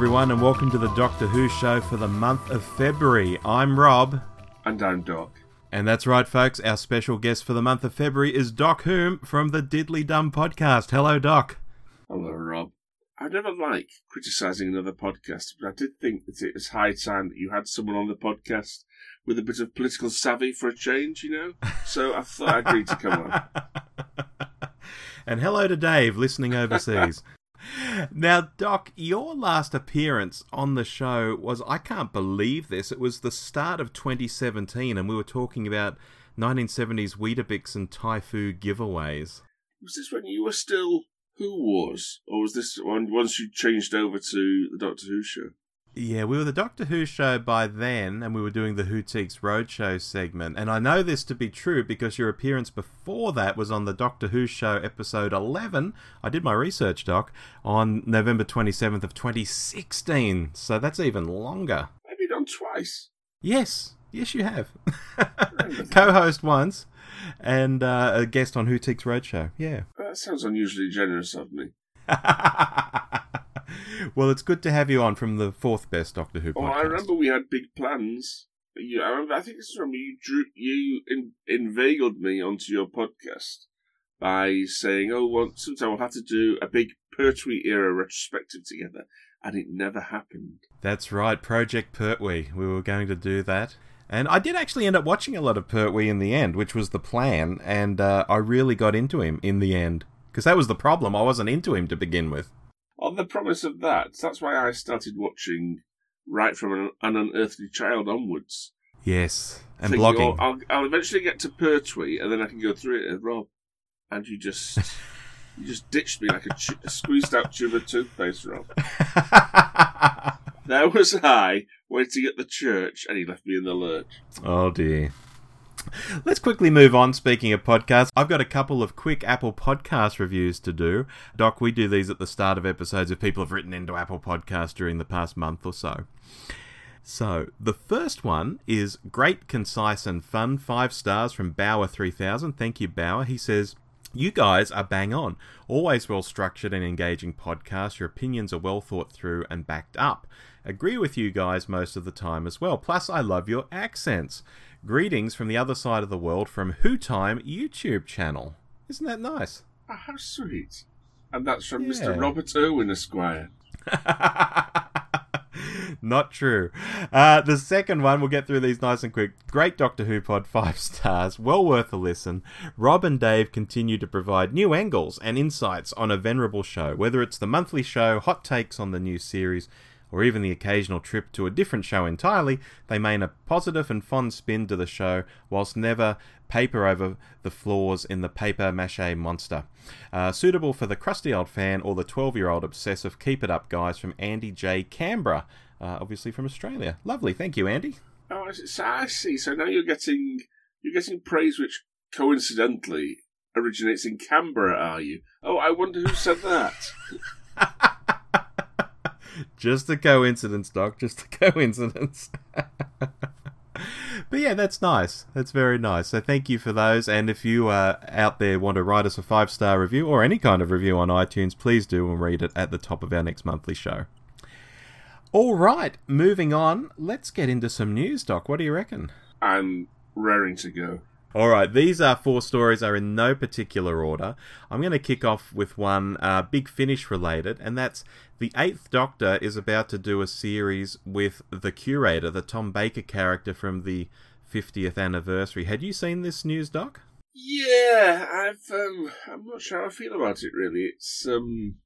Everyone, and welcome to the Doctor Who show for the month of February. I'm Rob. And I'm Doc. And that's right, folks. Our special guest for the month of February is Doc Whom from the Diddly Dum podcast. Hello, Doc. Hello, Rob. I never like criticising another podcast, but I did think that it was high time that you had someone on the podcast with a bit of political savvy for a change, you know? So I thought I'd agreed to come on. and hello to Dave, listening overseas. now, Doc, your last appearance on the show was, I can't believe this, it was the start of 2017, and we were talking about 1970s Weetabix and Typhoo giveaways. Was this when you were still Who Was? Or was this one once you changed over to the Doctor Who show? Yeah, we were the Doctor Who show by then, and we were doing the Whotiques Roadshow segment. And I know this to be true because your appearance before that was on the Doctor Who show episode 11. I did my research, Doc, on November 27th of 2016. So that's even longer. Have Maybe done twice. Yes, yes, you have. Co-host once, and uh, a guest on Whotiques Roadshow. Yeah. That sounds unusually generous of me. well, it's good to have you on from the fourth best Doctor Who podcast. Well, I remember we had big plans. You, I, remember, I think it's from you drew you in, inveigled me onto your podcast by saying, "Oh, well, sometime we'll have to do a big Pertwee era retrospective together," and it never happened. That's right, Project Pertwee. We were going to do that. And I did actually end up watching a lot of Pertwee in the end, which was the plan, and uh, I really got into him in the end. Because that was the problem, I wasn't into him to begin with. On the promise of that, that's why I started watching right from an, an unearthly child onwards. Yes, and Thinking, blogging. "Oh, I'll, I'll eventually get to Pertwee, and then I can go through it. And Rob, and you just you just ditched me like a, ch- a squeezed out tube of toothpaste, Rob. There was I waiting at the church, and he left me in the lurch. oh dear. Let's quickly move on. Speaking of podcasts, I've got a couple of quick Apple Podcast reviews to do. Doc, we do these at the start of episodes if people have written into Apple Podcasts during the past month or so. So, the first one is great, concise, and fun. Five stars from Bauer3000. Thank you, Bauer. He says, you guys are bang on. Always well structured and engaging podcast. Your opinions are well thought through and backed up. Agree with you guys most of the time as well. Plus, I love your accents. Greetings from the other side of the world from Who Time YouTube channel. Isn't that nice? Oh, how sweet. And that's from Yeah. Mr. Robert Irwin Esquire. Not true. Uh, the second one, we'll get through these nice and quick. Great Doctor Who pod, five stars. Well worth a listen. Rob and Dave continue to provide new angles and insights on a venerable show, whether it's the monthly show, hot takes on the new series, or even the occasional trip to a different show entirely, they main a positive and fond spin to the show, whilst never paper over the flaws in the paper mache monster. Uh, suitable for the crusty old fan or the 12 year old obsessive. Keep it up, guys, from Andy J. Canberra, uh, obviously from Australia. Lovely. Thank you, Andy. Oh, So I see. So now you're getting you're getting praise which coincidentally originates in Canberra, are you? Oh, I wonder who said that. Just a coincidence, Doc. Just a coincidence. But yeah, that's nice. That's very nice. So thank you for those. And if you uh, out there want to write us a five star review or any kind of review on iTunes, please do and read it at the top of our next monthly show. All right, moving on. Let's get into some news, Doc. What do you reckon? I'm raring to go. All right, these are four stories are in no particular order. I'm going to kick off with one uh, Big Finish related, and that's the Eighth Doctor is about to do a series with the Curator, the Tom Baker character from the 50th anniversary. Had you seen this news, Doc? Yeah, I've um, I'm not sure how I feel about it really. It's um,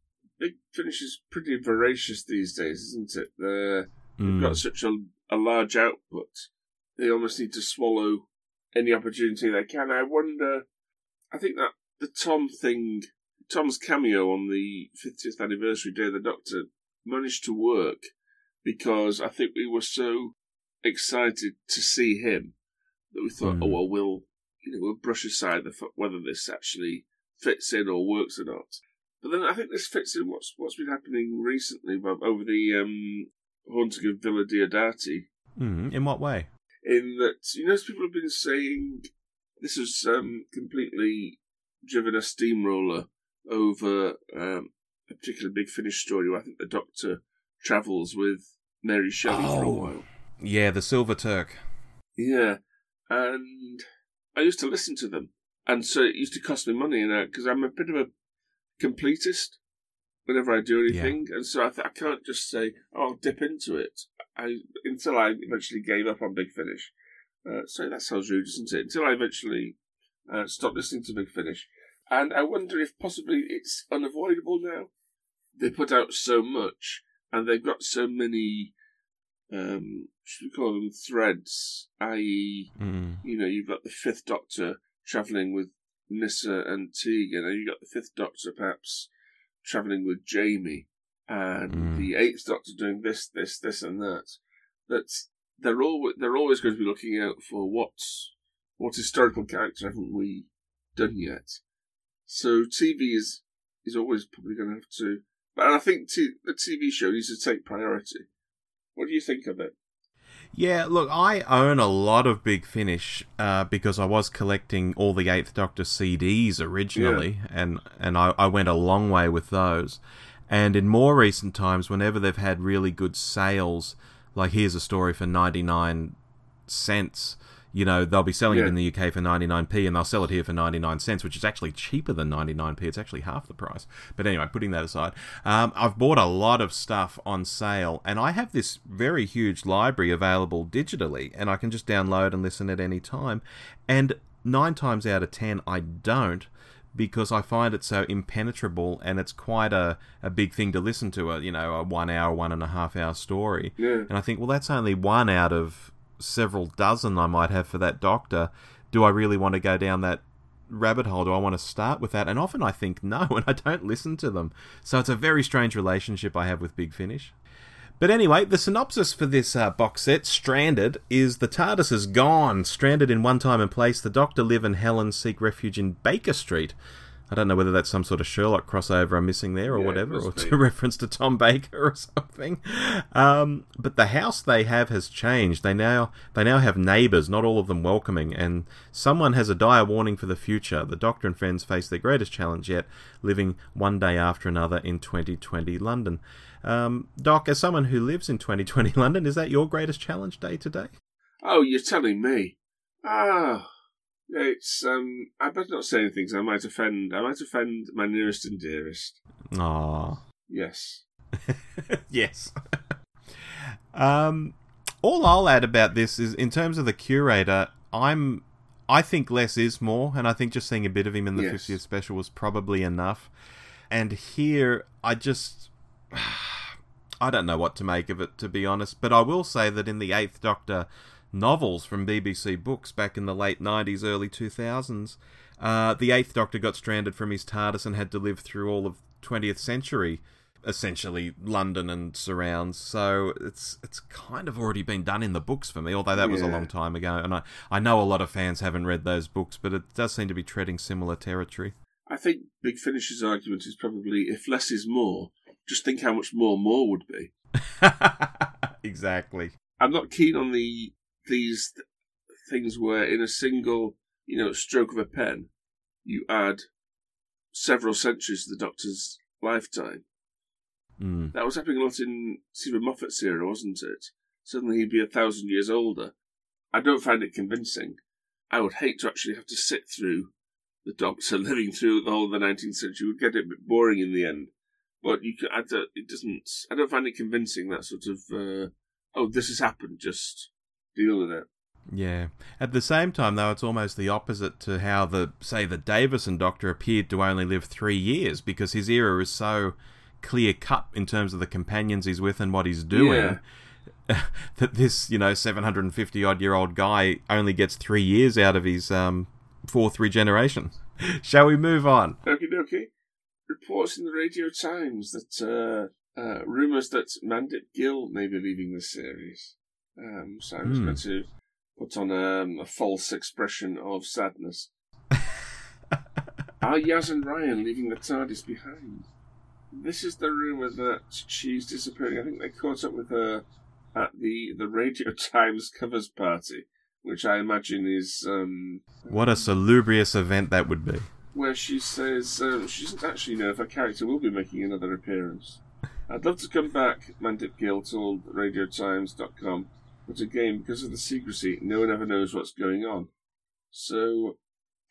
Big Finish is pretty voracious these days, isn't it? They're, They've got such a, a large output. They almost need to swallow any opportunity they can. I wonder. I think that the Tom thing, Tom's cameo on the 50th anniversary day of the Doctor, managed to work because I think we were so excited to see him that we thought, Mm. oh well, we'll you know we'll brush aside the whether this actually fits in or works or not. But then I think this fits in what's what's been happening recently over the um, haunting of Villa Diodati. Mm, in what way? In that, you know, as people have been saying, this has um, completely driven a steamroller over um, a particular big finish story where I think the Doctor travels with Mary Shelley for a Oh. while. Yeah, the Silver Turk. Yeah, and I used to listen to them, and so it used to cost me money, and because I'm a bit of a completist whenever I do anything, and so I, th- I can't just say, "Oh, I'll dip into it." I until I eventually gave up on Big Finish. Uh, so that sounds rude, doesn't it? Until I eventually uh, stopped listening to Big Finish, and I wonder if possibly it's unavoidable now. They put out so much, and they've got so many. Um, should we call them threads? I.e., Mm. you know, you've got the Fifth Doctor travelling with Nyssa and Tegan, and you've got the Fifth Doctor perhaps travelling with Jamie, and Mm. the Eighth Doctor doing this, this, this, and that. That they're always they're always going to be looking out for what's what historical character haven't we done yet. So TV is is always probably going to have to. But I think t- the TV show needs to take priority. What do you think of it? Yeah, look, I own a lot of Big Finish uh, because I was collecting all the Eighth Doctor CDs originally, and and I, I went a long way with those. And in more recent times, whenever they've had really good sales, like here's a story for ninety nine cents. You know, they'll be selling Yeah. it in the UK for 99p and they'll sell it here for 99 cents, which is actually cheaper than 99p. It's actually half the price. But anyway, putting that aside, um, I've bought a lot of stuff on sale and I have this very huge library available digitally and I can just download and listen at any time. And nine times out of ten, I don't because I find it so impenetrable and it's quite a, a big thing to listen to a you know a one hour one and a half hour story Yeah. and I think well that's only one out of several dozen I might have for that doctor do I really want to go down that rabbit hole do I want to start with that and often I think no and I don't listen to them so it's a very strange relationship I have with Big Finish but anyway, the synopsis for this uh, box set, Stranded, is the TARDIS is gone. Stranded in one time and place, the Doctor, Liv, and Helen seek refuge in Baker Street. I don't know whether that's some sort of Sherlock crossover I'm missing there or Yeah, whatever, or to reference to Tom Baker or something. Um, but the house they have has changed. They now they now have neighbours, not all of them welcoming, and someone has a dire warning for the future. The Doctor and friends face their greatest challenge yet, living one day after another in 2020 London. Um, Doc, as someone who lives in 2020 London, is that your greatest challenge day to day? Oh, you're telling me? Ah, it's um. I better not say anything. 'cause I might offend. I might offend my nearest and dearest. Ah. Yes. yes. um, all I'll add about this is, in terms of the curator, I'm, I think less is more, and I think just seeing a bit of him in the Yes. 50th special was probably enough. And here, I just, I don't know what to make of it, to be honest. But I will say that in the Eighth Doctor novels from BBC Books back in the late 90s, early 2000s, uh, the Eighth Doctor got stranded from his TARDIS and had to live through all of 20th century, essentially London and surrounds. So it's it's kind of already been done in the books for me, although that was a long time ago. And I, I know a lot of fans haven't read those books, but it does seem to be treading similar territory. I think Big Finish's argument is probably if less is more, just think how much more more would be. exactly. I'm not keen on the these th- things where in a single, you know, stroke of a pen, you add several centuries to the Doctor's lifetime. Mm. That was happening a lot in Steven Moffat's era, wasn't it? Suddenly he'd be a thousand years older. I don't find it convincing. I would hate to actually have to sit through the Doctor living through the whole of the 19th century. It would get a bit boring in the end. But you can, I don't, it doesn't. I don't find it convincing that sort of. Uh, oh, this has happened. Just deal with it. Yeah. At the same time, though, it's almost the opposite to how the, say, the Davison Doctor appeared to only live three years because his era is so clear cut in terms of the companions he's with and what he's doing. that this, you know, 750 odd year old guy only gets three years out of his um, fourth regeneration. Shall we move on? Okay, dokie. Reports in the Radio Times that uh, uh, rumours that Mandip Gill may be leaving the series. Um, so I was Hmm. going to put on um, a false expression of sadness. Are Yaz and Ryan leaving the TARDIS behind? This is the rumour that she's disappearing. I think they caught up with her at the, the Radio Times covers party, which I imagine is um, What a salubrious event that would be. where she says um, she doesn't actually know if her character will be making another appearance. I'd love to come back, Mandip Gill told RadioTimes.com, but again, because of the secrecy, no one ever knows what's going on. So,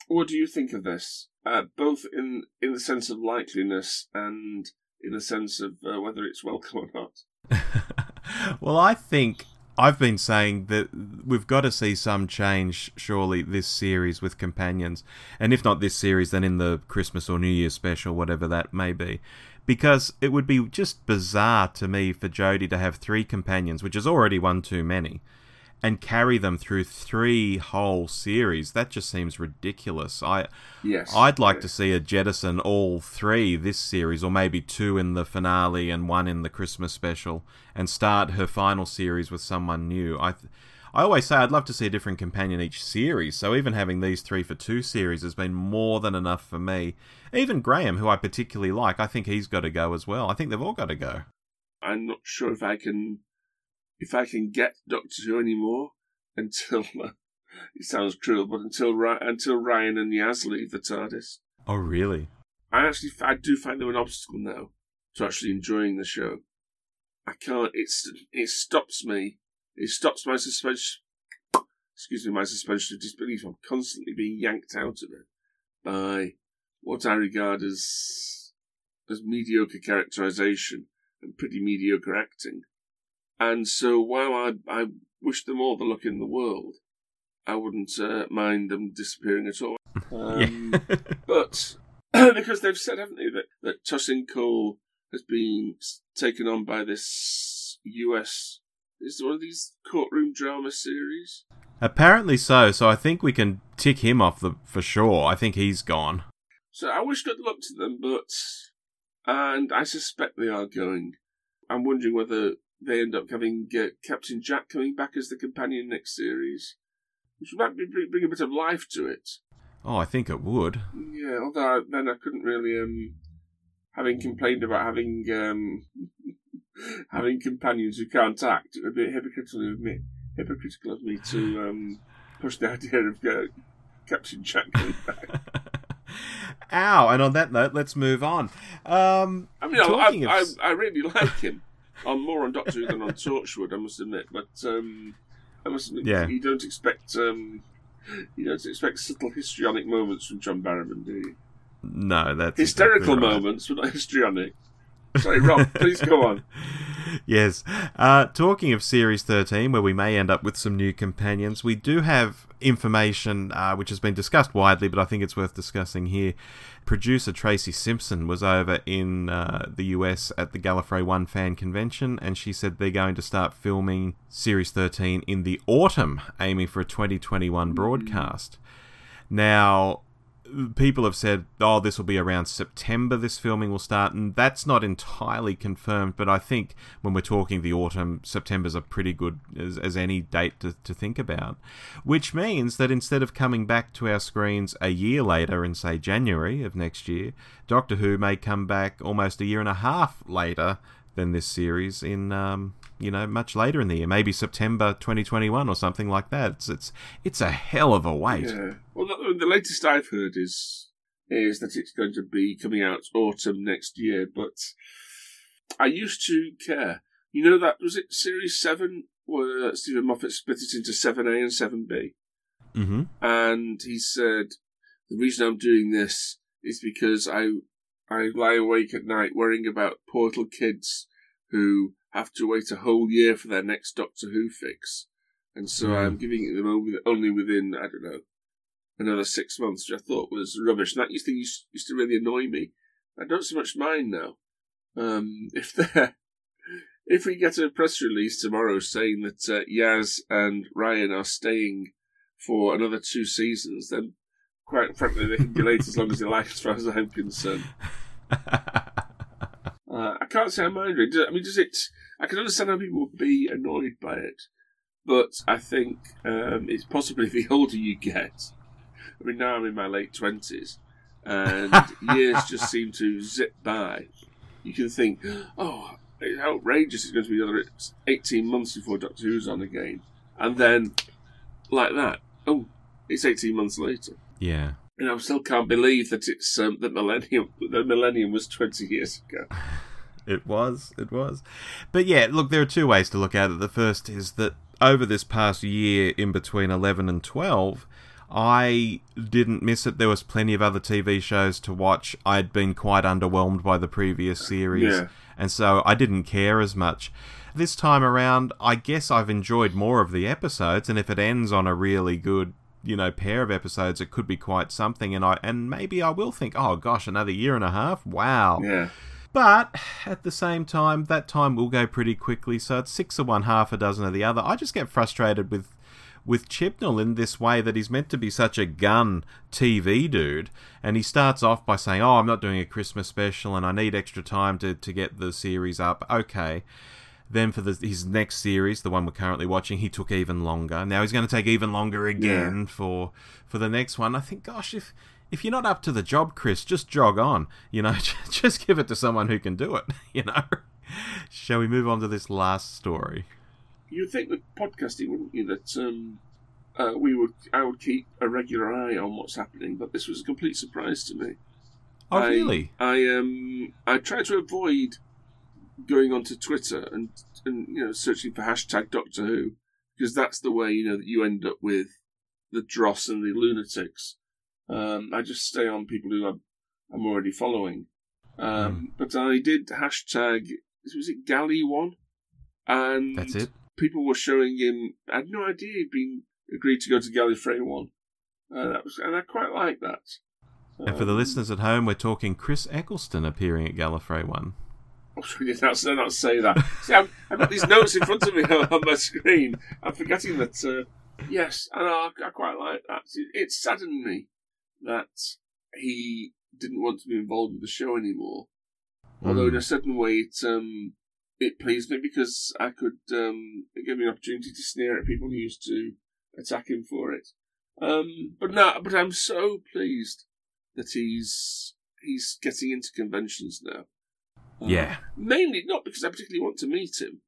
what do you think of this? Uh, both in in the sense of likeliness and in the sense of uh, whether it's welcome or not. well, I think I've been saying that we've got to see some change, surely, this series with companions. And if not this series, then in the Christmas or New Year special, whatever that may be. Because it would be just bizarre to me for Jodie to have three companions, which is already one too many and carry them through three whole series. That just seems ridiculous. I yes, I'd like to see a jettison all three this series, or maybe two in the finale and one in the Christmas special, and start her final series with someone new. I. Th- I always say I'd love to see a different companion each series, so even having these three for two series has been more than enough for me. Even Graham, who I particularly like, I think he's got to go as well. I think they've all got to go. I'm not sure if I can if I can get Doctor Who anymore until uh, it sounds cruel, but until until Ryan and Yaz leave the TARDIS. Oh, really? I actually I do find them an obstacle now to actually enjoying the show. I can't. It's it stops me. It stops my suspension. Excuse me, my suspension of disbelief. I'm constantly being yanked out of it by what I regard as as mediocre characterization and pretty mediocre acting. And so while I, I wish them all the luck in the world, I wouldn't uh, mind them disappearing at all. Um, but because they've said, haven't they, that, that Tosin Cole has been taken on by this US. Is one of these courtroom drama series? Apparently so. So I think we can tick him off the for sure. I think he's gone. So I wish good luck to them, but and I suspect they are going. I'm wondering whether they end up having uh, Captain Jack coming back as the companion next series, which might be, bring a bit of life to it. Oh, I think it would. Yeah, although then I couldn't really, um, having complained about having um, having companions who can't act, it would be hypocritical of me, hypocritical of me to um, push the idea of uh, Captain Jack back. Ow! And on that note, let's move on. Um, I mean, I, I, I, I really like him. I'm more on Doctor Who than on Torchwood, I must admit. But um, I must admit, yeah. you don't expect um, you don't expect subtle histrionic moments from John Barrowman, do you? No, that's hysterical exactly right. moments, but not histrionic. Sorry, Rob, please go on. Yes. Uh, talking of Series 13, where we may end up with some new companions, we do have information uh, which has been discussed widely, but I think it's worth discussing here. Producer Tracie Simpson was over in uh, the US at the Gallifrey 1 fan convention, and she said they're going to start filming Series 13 in the autumn, aiming for a 2021 broadcast. Now, people have said, oh, this will be around September, this filming will start, and that's not entirely confirmed, but I think when we're talking the autumn, September's a pretty good as, as any date to, to think about. Which means that instead of coming back to our screens a year later in, say, January of next year, Doctor Who may come back almost a year and a half later than this series in um, you know much later in the year, maybe September 2021 or something like that. It's it's it's a hell of a wait. Yeah. Well, the, the latest I've heard is is that it's going to be coming out autumn next year, but I used to care. You know that was it series seven where Steven Moffat split it into seven A and seven B. Mm-hmm. And he said the reason I'm doing this is because I I lie awake at night worrying about poor little kids who have to wait a whole year for their next Doctor Who fix. And so mm. I'm giving it them only within, I don't know, another six months, which I thought was rubbish. And that used to, used, used to really annoy me. I don't so much mind now. Um, if they if we get a press release tomorrow saying that uh, Yaz and Ryan are staying for another two seasons, then quite frankly they can delay it as long as they like, as far as I'm concerned. I can't say I mind it. I mean, does it? I can understand how people would be annoyed by it, but I think um, it's possibly the older you get. I mean, now I'm in my late twenties, and years just seem to zip by. You can think, oh, it's outrageous! It's going to be another eighteen months before Doctor Who's on again, and then like that, oh, it's eighteen months later. Yeah. And I still can't believe that it's um, that millennium. The millennium was twenty years ago. It was, it was. But yeah, look, there are two ways to look at it. The first is that over this past year, in between 11 and 12, I didn't miss it. There was plenty of other TV shows to watch. I'd been quite underwhelmed by the previous series, Yeah. and so I didn't care as much. This time around, I guess I've enjoyed more of the episodes, and if it ends on a really good, you know, pair of episodes, it could be quite something. And I and maybe I will think, oh gosh, another year and a half, wow. Yeah. But at the same time, that time will go pretty quickly. So it's six of one, half a dozen of the other. I just get frustrated with with Chibnall in this way that he's meant to be such a gun TV dude, and he starts off by saying, "Oh, I'm not doing a Christmas special, and I need extra time to to get the series up." Okay. Then for the, his next series, the one we're currently watching, he took even longer. Now he's going to take even longer again for for the next one. I think, gosh, if if you're not up to the job, Chris, just jog on. You know, just give it to someone who can do it. You know. Shall we move on to this last story? You'd think with podcasting, wouldn't you, that um, uh, we would I would keep a regular eye on what's happening, but this was a complete surprise to me. Oh, I, really? I um I try to avoid going onto Twitter and and you know searching for hashtag Doctor Who because that's the way you know that you end up with the dross and the lunatics. Um, I just stay on people who I'm, I'm already following. Um, But I did hashtag was it Galley one, and That's it. people were showing him. I had no idea he'd been agreed to go to Gallifrey one. Uh, that was, and I quite like that. And for the Um, listeners at home, we're talking Chris Eccleston appearing at Gallifrey One. Oh, did not, not say that. See, I've, I've got these notes in front of me on my screen. I'm forgetting that. Uh, yes, and I, I quite like that. It, it saddened me that he didn't want to be involved with the show anymore. Although in a certain way, it um, it pleased me because I could um, it gave me an opportunity to sneer at people who used to attack him for it. Um, but no, but I'm so pleased that he's he's getting into conventions now. Uh, Yeah. mainly not because I particularly want to meet him,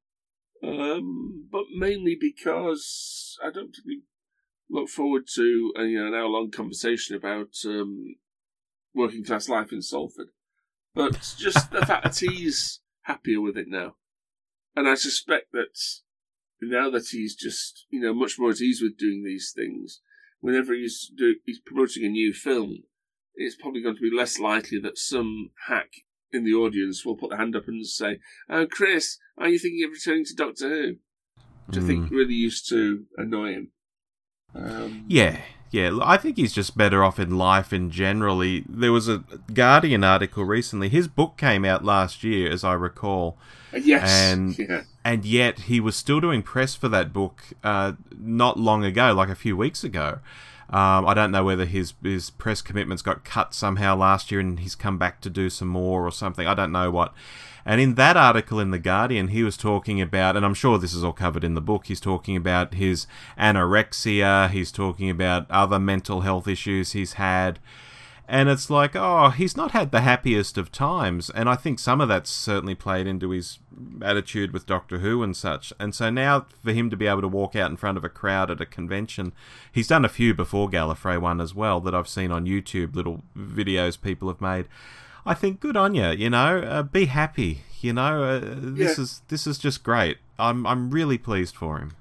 um, but mainly because I don't particularly look forward to a you know, an hour long conversation about um, working class life in Salford. But just the fact that he's happier with it now, and I suspect that now that he's just you know much more at ease with doing these things, whenever he's do, he's promoting a new film, it's probably going to be less likely that some hack in the audience will put their hand up and say, "Oh, Chris, are you thinking of returning to Doctor Who?" Which I think really used to annoy him. Um, Yeah, yeah. I think he's just better off in life in general. He, there was a Guardian article recently. His book came out last year, as I recall, yes, And- yeah, and yet he was still doing press for that book uh, not long ago, like a few weeks ago. Um, I don't know whether his his press commitments got cut somehow last year and he's come back to do some more or something. I don't know what. And in that article in The Guardian, he was talking about, and I'm sure this is all covered in the book, he's talking about his anorexia, he's talking about other mental health issues he's had. And it's like, oh, he's not had the happiest of times. And I think some of that's certainly played into his attitude with Doctor Who and such. And so now for him to be able to walk out in front of a crowd at a convention, he's done a few before Gallifrey one as well that I've seen on YouTube, little videos people have made. I think good on you, you know, uh, be happy, you know. Uh, this Yeah. is this is just great. I'm I'm really pleased for him.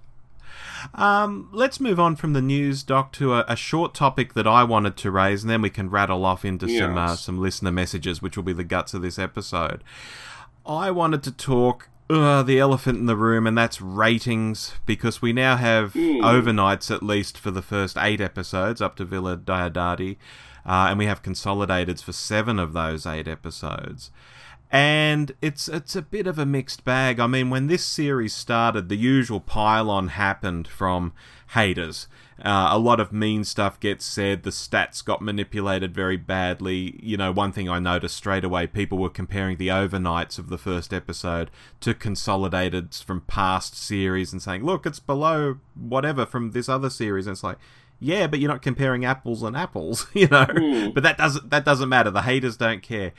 Um, let's move on from the news, Doc, to a, a short topic that I wanted to raise, and then we can rattle off into some uh, some listener messages, which will be the guts of this episode. I wanted to talk uh, the elephant in the room, and that's ratings, because we now have Mm. overnights at least for the first eight episodes up to Villa Diodati, uh, and we have consolidateds for seven of those eight episodes and it's it's a bit of a mixed bag. I mean, when this series started, the usual pile-on happened from haters. Uh, a lot of mean stuff gets said. The stats got manipulated very badly. You know, one thing I noticed straight away: people were comparing the overnights of the first episode to consolidated from past series and saying, "Look, it's below whatever from this other series." And it's like, Yeah, but you're not comparing apples and apples, you know. Mm. But that doesn't that doesn't matter. The haters don't care.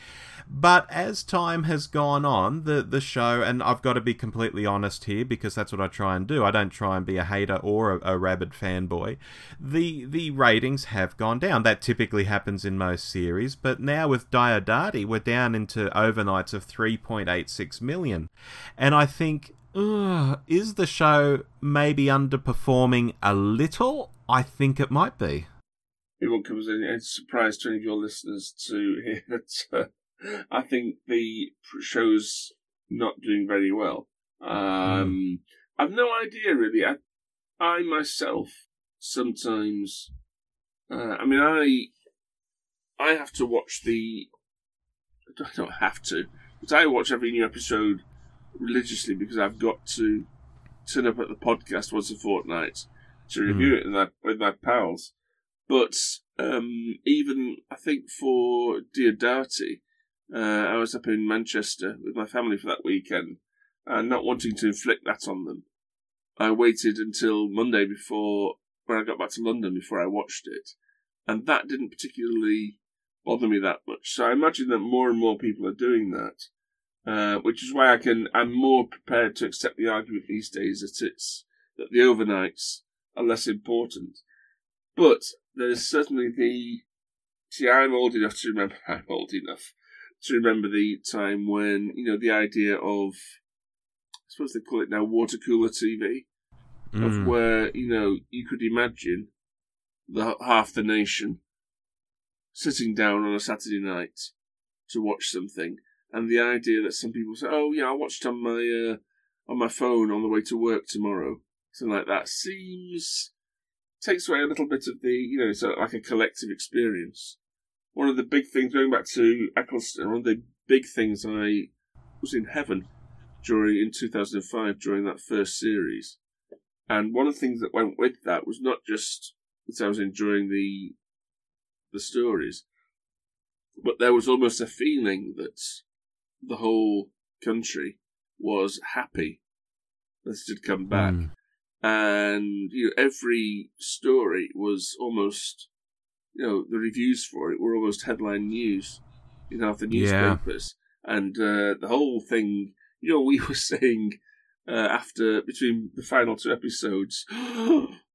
But as time has gone on, the the show, and I've got to be completely honest here because that's what I try and do. I don't try and be a hater or a, a rabid fanboy. The the ratings have gone down. That typically happens in most series, but now with Diodati, we're down into overnights of 3.86 million, and I think. Ugh, is the show maybe underperforming a little? I think it might be. It won't come as a surprise to any of your listeners to hear that uh, I think the show's not doing very well. Um, I've no idea really. I, I myself sometimes, uh, I mean, I, I have to watch the. I don't have to, but I watch every new episode religiously because I've got to turn up at the podcast once a fortnight to review it with my, with my pals. But um, even I think for Diodati, uh, I was up in Manchester with my family for that weekend, and not wanting to inflict that on them, I waited until Monday before when I got back to London before I watched it, and that didn't particularly bother me that much. So I imagine that more and more people are doing that, uh, which is why I can I'm more prepared to accept the argument these days that it's that the overnights are less important. But there's certainly the see I'm old enough to remember I'm old enough to remember the time when, you know, the idea of, I suppose they call it now water cooler TV, of Mm. where, you know, you could imagine the half the nation sitting down on a Saturday night to watch something, and the idea that some people say, "Oh yeah, I watched on my uh, on my phone on the way to work tomorrow," something like that, seems takes away a little bit of the, you know, so like a collective experience. One of the big things going back to Eccleston, one of the big things I was in heaven during in 2005 during that first series, and one of the things that went with that was not just that I was enjoying the the stories, but there was almost a feeling that the whole country was happy that it had come back, Mm. And you know every story was almost you know, the reviews for it were almost headline news in half the Yeah. newspapers. And uh, the whole thing, you know, we were saying uh, after, between the final two episodes,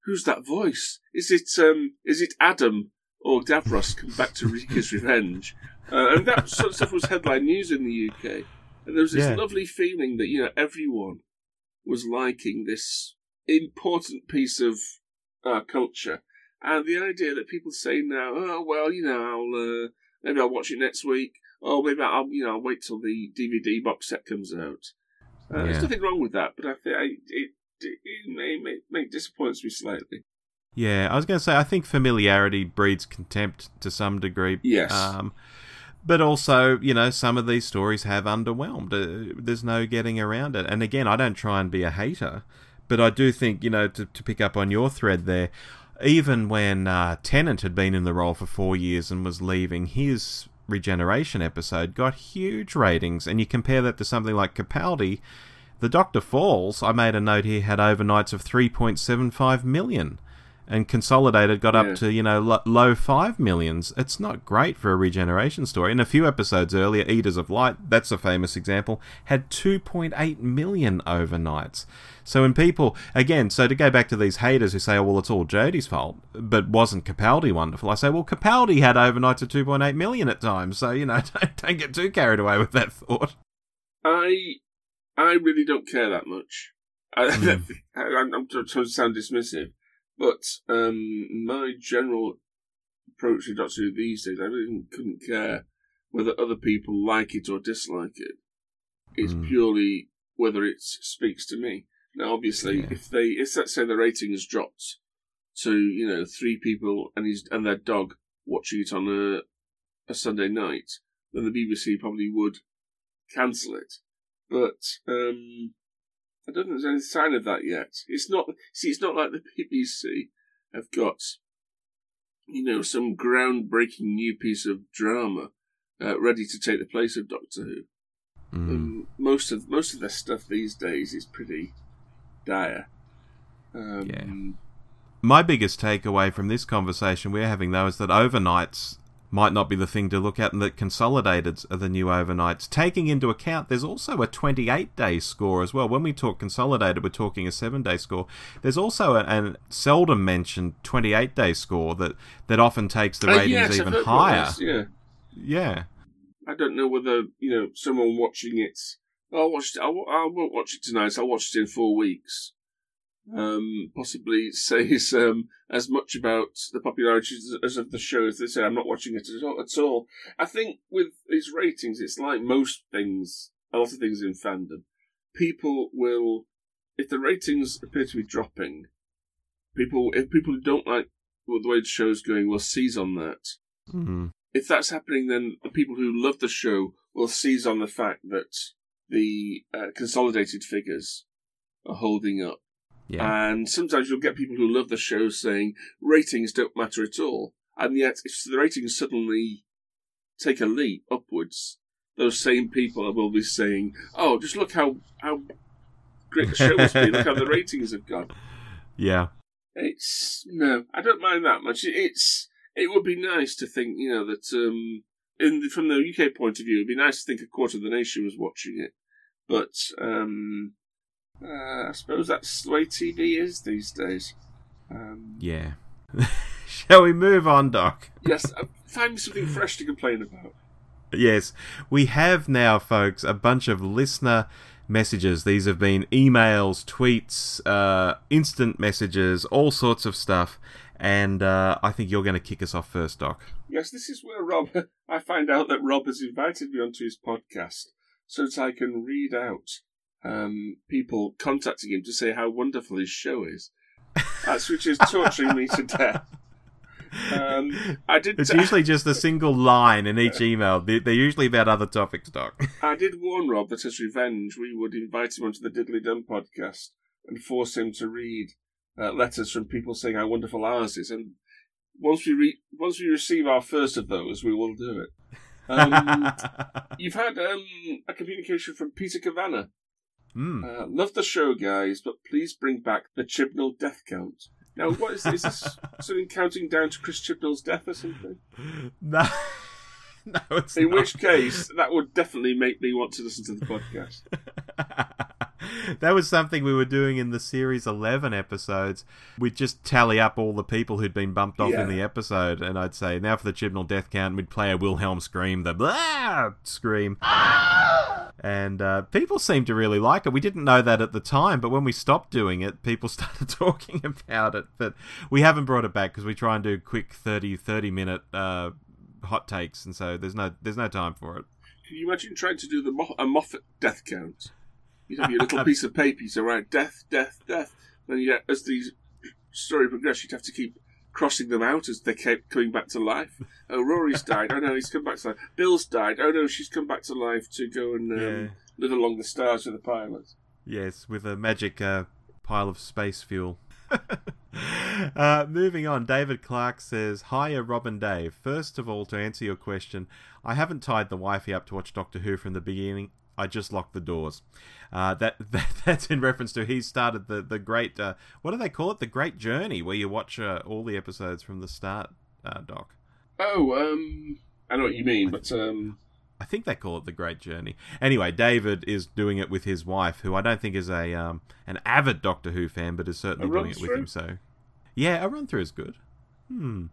who's that voice? Is it, um, is it Adam or Davros come back to Rika's Revenge? Uh, and that sort of stuff was headline news in the UK. And there was this Yeah. lovely feeling that, you know, everyone was liking this important piece of uh, culture. And the idea that people say now, oh well, you know, I'll uh, maybe I'll watch it next week, or maybe I'll you know I'll wait till the DVD box set comes out. Uh, There's nothing wrong with that, but I think I, it, it it may, may, may disappoints me slightly. Yeah, I was going to say I think familiarity breeds contempt to some degree. Yes. Um, but also, you know, some of these stories have underwhelmed. Uh, there's no getting around it. And again, I don't try and be a hater, but I do think, you know, to, to pick up on your thread there, even when uh, Tennant had been in the role for four years and was leaving, his regeneration episode got huge ratings. And you compare that to something like Capaldi, the Doctor Falls, I made a note here, had overnights of 3.75 million. And Consolidated got Yeah. up to, you know, lo- low five millions. It's not great for a regeneration story. And a few episodes earlier, Eaters of Light, that's a famous example, had 2.8 million overnights. So when people, again, so to go back to these haters who say, oh, well, it's all Jodie's fault, but wasn't Capaldi wonderful? I say, well, Capaldi had overnights of 2.8 million at times. So, you know, don't, don't get too carried away with that thought. I I really don't care that much. I, Mm. I'm, I'm trying to sound dismissive, but um, my general approach to Doctor Who these days, I really couldn't care whether other people like it or dislike it. It's Mm. purely whether it speaks to me. Now, obviously, Yeah. if they, if let's say the rating has dropped to you know three people and his and their dog watching it on a a Sunday night, then the BBC probably would cancel it. But um, I don't think there's any sign of that yet. It's not. See, it's not like the BBC have got, you know, some groundbreaking new piece of drama uh, ready to take the place of Doctor Who. Mm. Um, most of most of their stuff these days is pretty dire. Um, My biggest takeaway from this conversation we're having, though, is that overnights might not be the thing to look at, and that consolidated are the new overnights. Taking into account there's also a 28 day score as well. When we talk consolidated, we're talking a seven day score. There's also a, a seldom mentioned 28 day score that, that often takes the Uh, ratings yes, even higher. this, Yeah, Yeah. I don't know whether you know someone watching it. I'll watch. it- I'll, I won't watch it tonight. I'll watch it in four weeks. Um, possibly says um, as much about the popularity as- as of the show as they say. I'm not watching it at all. At all. I think with these ratings, it's like most things, a lot of things in fandom. People will, if the ratings appear to be dropping, people if people who don't like the way the show's going will seize on that Mm. if that's happening, then the people who love the show will seize on the fact that the uh, consolidated figures are holding up. Yeah. And sometimes you'll get people who love the show saying ratings don't matter at all. And yet, if the ratings suddenly take a leap upwards, those same people will be saying, "Oh, just look how how great the show must be! Look how the ratings have gone." yeah. It's no, I don't mind that much. It's it would be nice to think, you know, that um, in the, from the UK point of view, it'd be nice to think a quarter of the nation was watching it. But um, uh, I suppose that's the way TV is these days. Um, Yeah. Shall we move on, Doc? yes, uh, find me something fresh to complain about. Yes, we have now, folks, a bunch of listener messages. These have been emails, tweets, uh, instant messages, all sorts of stuff. And uh, I think you're going to kick us off first, Doc. Yes, this is where Rob. I find out that Rob has invited me onto his podcast so that I can read out um, people contacting him to say how wonderful his show is. That's which is torturing me to death. Um, I did. It's usually just a single line in each email. They- They're usually about other topics, Doc. I did warn Rob that as revenge, we would invite him onto the Diddly Dum podcast and force him to read uh, letters from people saying how wonderful ours is. And once we re- once we receive our first of those, we will do it. Um, you've had um, a communication from Peter Cavanna. Hmm. Uh, love the show, guys, but please bring back the Chibnall death count. Now, what is, is this? Something counting down to Chris Chibnall's death or something? No, no, In not. which case, that would definitely make me want to listen to the podcast. That was something we were doing in the series 11 episodes. We'd just tally up all the people who'd been bumped off Yeah. in the episode, and I'd say, now for the Chibnall death count, and we'd play a Wilhelm scream, the blah scream. And uh, people seemed to really like it. We didn't know that at the time, but when we stopped doing it, people started talking about it. But we haven't brought it back because we try and do quick 30, 30 minute uh, hot takes, and so there's no there's no time for it. Can you imagine trying to do the Mo- a Moffat death count? You'd have your little piece of paper, you'd say, right, death, death, death. Then you as the story progressed, you'd have to keep crossing them out as they kept coming back to life. Oh, Rory's died. Oh no, he's come back to life. Bill's died. Oh no, she's come back to life to go and um, Yeah. live along the stars with the pilot. Yes, with a magic uh, pile of space fuel. uh, moving on, David Clarke says, Hiya, Rob and Dave. First of all, to answer your question, I haven't tied the wifey up to watch Doctor Who from the beginning. I just locked the doors. Uh, that, that that's in reference to he started the the great uh, what do they call it the Great Journey where you watch uh, all the episodes from the start. Uh, Doc, Oh, um, I know what you mean, but um, I think they call it the Great Journey. Anyway, David is doing it with his wife, who I don't think is a um, an avid Doctor Who fan, but is certainly doing it with him. So, yeah, a run through is good. Hmm.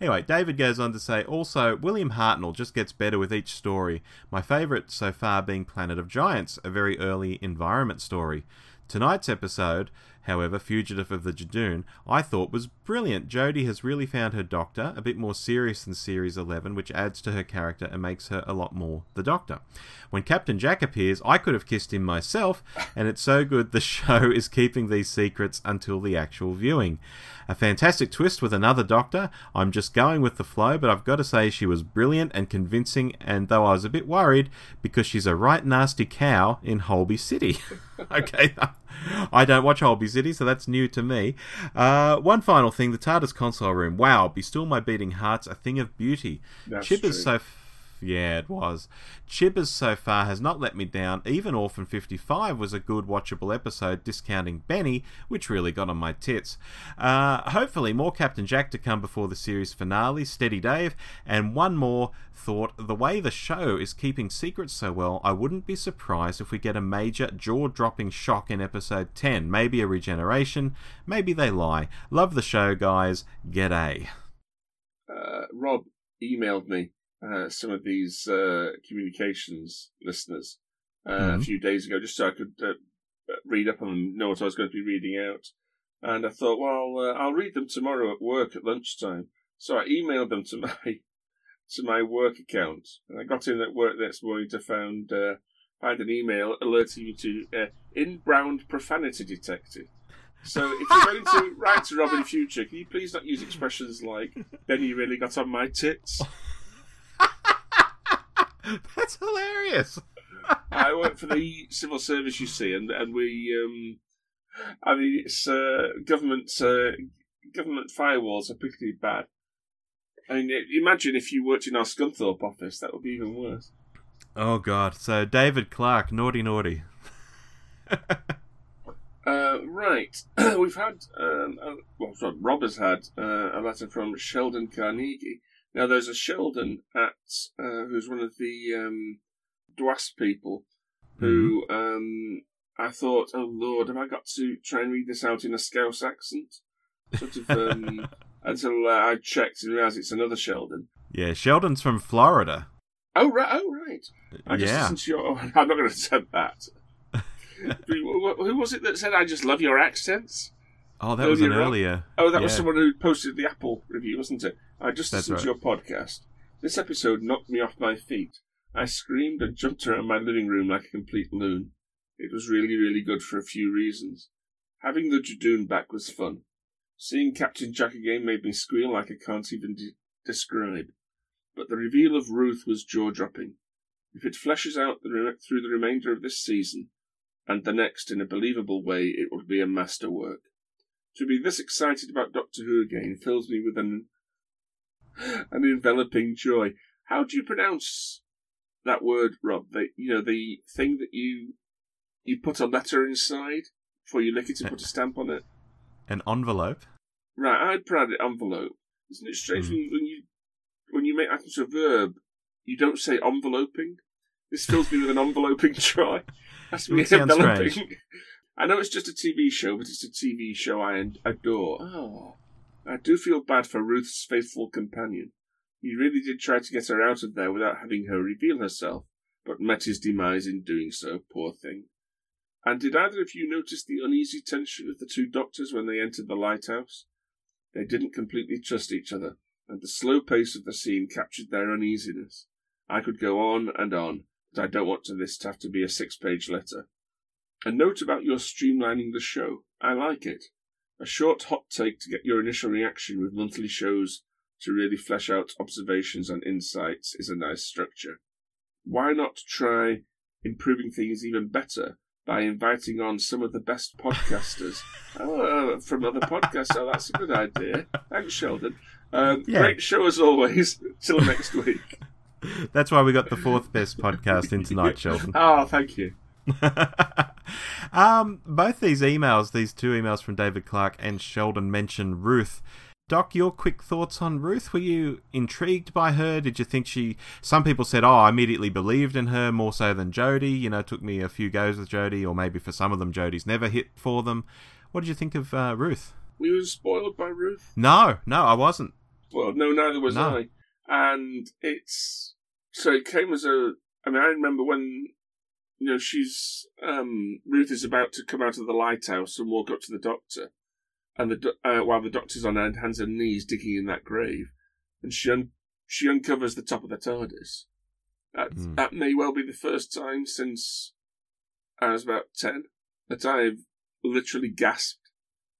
Anyway, David goes on to say, also, William Hartnell just gets better with each story. My favourite so far being Planet of Giants, a very early environment story. Tonight's episode, however, Fugitive of the Judoon, I thought was brilliant. Jodie has really found her Doctor, a bit more serious than Series 11, which adds to her character and makes her a lot more the Doctor. When Captain Jack appears, I could have kissed him myself, and it's so good the show is keeping these secrets until the actual viewing. A fantastic twist with another Doctor. I'm just going with the flow, but I've got to say she was brilliant and convincing, and though I was a bit worried because she's a right nasty cow in Holby City. okay, I don't watch Holby City, so that's new to me. Uh, one final thing the TARDIS console room. Wow, be still my beating heart's a thing of beauty. That's Chip true. is so Yeah, it was. Chibbers so far has not let me down. Even Orphan 55 was a good watchable episode, discounting Benni, which really got on my tits. Uh, hopefully, more Captain Jack to come before the series finale, Steady Dave, and one more thought the way the show is keeping secrets so well, I wouldn't be surprised if we get a major jaw dropping shock in episode 10. Maybe a regeneration, maybe they lie. Love the show, guys. G'day. Uh, Rob emailed me uh, some of these uh, communications listeners uh, Mhm. a few days ago, just so I could uh, read up on them, know what I was going to be reading out. And I thought, well, uh, I'll read them tomorrow at work at lunchtime. So I emailed them to my to my work account, and I got in at work next morning to found uh, find an email alerting me to uh, inbound profanity detected. So if you're going to write to Rob in future, can you please not use expressions like "Then you really got on my tits"? That's hilarious. I work for the civil service, you see, and and we, um, I mean, it's uh, government uh, government firewalls are particularly bad. I mean, imagine if you worked in our Scunthorpe office, that would be even worse. Oh god. So David Clarke, naughty naughty. Uh, right, we've had, um, uh, well, sorry, Rob has had uh, a letter from Sheldon Carnegie. Now, there's a Sheldon at uh, who's one of the um, Dwas people who um, I thought, oh Lord, have I got to try and read this out in a Scouse accent? Sort of um, until uh, I checked and realised it's another Sheldon. Yeah, Sheldon's from Florida. Oh right, oh right. I just yeah. listened to your. I'm not going to attempt that. who who was it that said, "I just love your accents"? Oh, that was an Earlier Oh, that was someone who posted the Apple review, wasn't it? I just That's listened to your podcast. This episode knocked me off my feet. I screamed and jumped around my living room like a complete loon. It was really, really good for a few reasons. Having the Judoon back was fun. Seeing Captain Jack again made me squeal like I can't even de- describe. But the reveal of Ruth was jaw-dropping. If it fleshes out the re- through the remainder of this season, and the next in a believable way, it will be a masterwork. To be this excited about Doctor Who again fills me with an an enveloping joy. How do you pronounce that word, Rob? The you know the thing that you you put a letter inside before you lick it and put a stamp on it. An envelope. Right, I'd proud it envelope. Isn't it strange when, you, when you when you make that into a verb, you don't say enveloping? This fills me with an enveloping joy. Has to be It sounds enveloping. strange. I know it's just a TV show, but it's a TV show I adore. Oh, I do feel bad for Ruth's faithful companion. He really did try to get her out of there without having her reveal herself, but met his demise in doing so, poor thing. And did either of you notice the uneasy tension of the two doctors when they entered the lighthouse? They didn't completely trust each other, and the slow pace of the scene captured their uneasiness. I could go on and on, but I don't want to this to have to be a six page letter. A note about your streamlining the show. I like it. A short hot take to get your initial reaction with monthly shows to really flesh out observations and insights is a nice structure. Why not try improving things even better by inviting on some of the best podcasters oh, from other podcasts? Oh, that's a good idea. Thanks, Sheldon. Um, Yeah. Great show as always. Till next week. That's why we got the fourth best podcast in tonight, Sheldon. Oh, thank you. um, both these emails, these two emails from David Clarke and Sheldon, mention Ruth. Doc, your quick thoughts on Ruth? Were you intrigued by her? Did you think she? Some people said, "Oh, I immediately believed in her more so than Jodie." You know, it took me a few goes with Jodie, or maybe for some of them, Jodie's never hit for them. What did you think of uh, Ruth? We were spoiled by Ruth. No, no, I wasn't. Well, no, neither was No. I. And it's so it came as a. I mean, I remember when you know she's um, Ruth is about to come out of the lighthouse and walk up to the doctor, and the uh, while the doctor's on her hands and knees digging in that grave, and she un- she uncovers the top of the TARDIS. That Hmm. that may well be the first time since I was about ten that I've literally gasped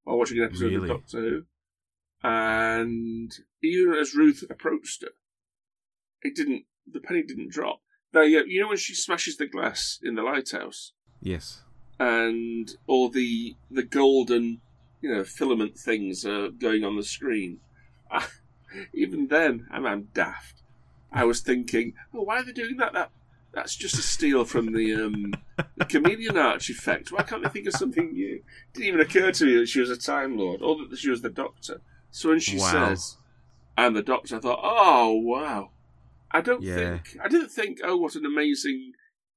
while watching an episode Really? of Doctor Who. And even as Ruth approached her, it didn't. The penny didn't drop. They, uh, you know, when she smashes the glass in the lighthouse, Yes. and all the the golden, you know, filament things are going on the screen. even then, I'm, I'm daft. I was thinking, oh, why are they doing that? That that's just a steal from the, um, the chameleon arch effect. Why can't they think of something new? It didn't even occur to me that she was a Time Lord or that she was the Doctor. So when she Wow. says, "I'm the Doctor," I thought, "Oh wow!" I don't Yeah. think I didn't think, "Oh, what an amazing."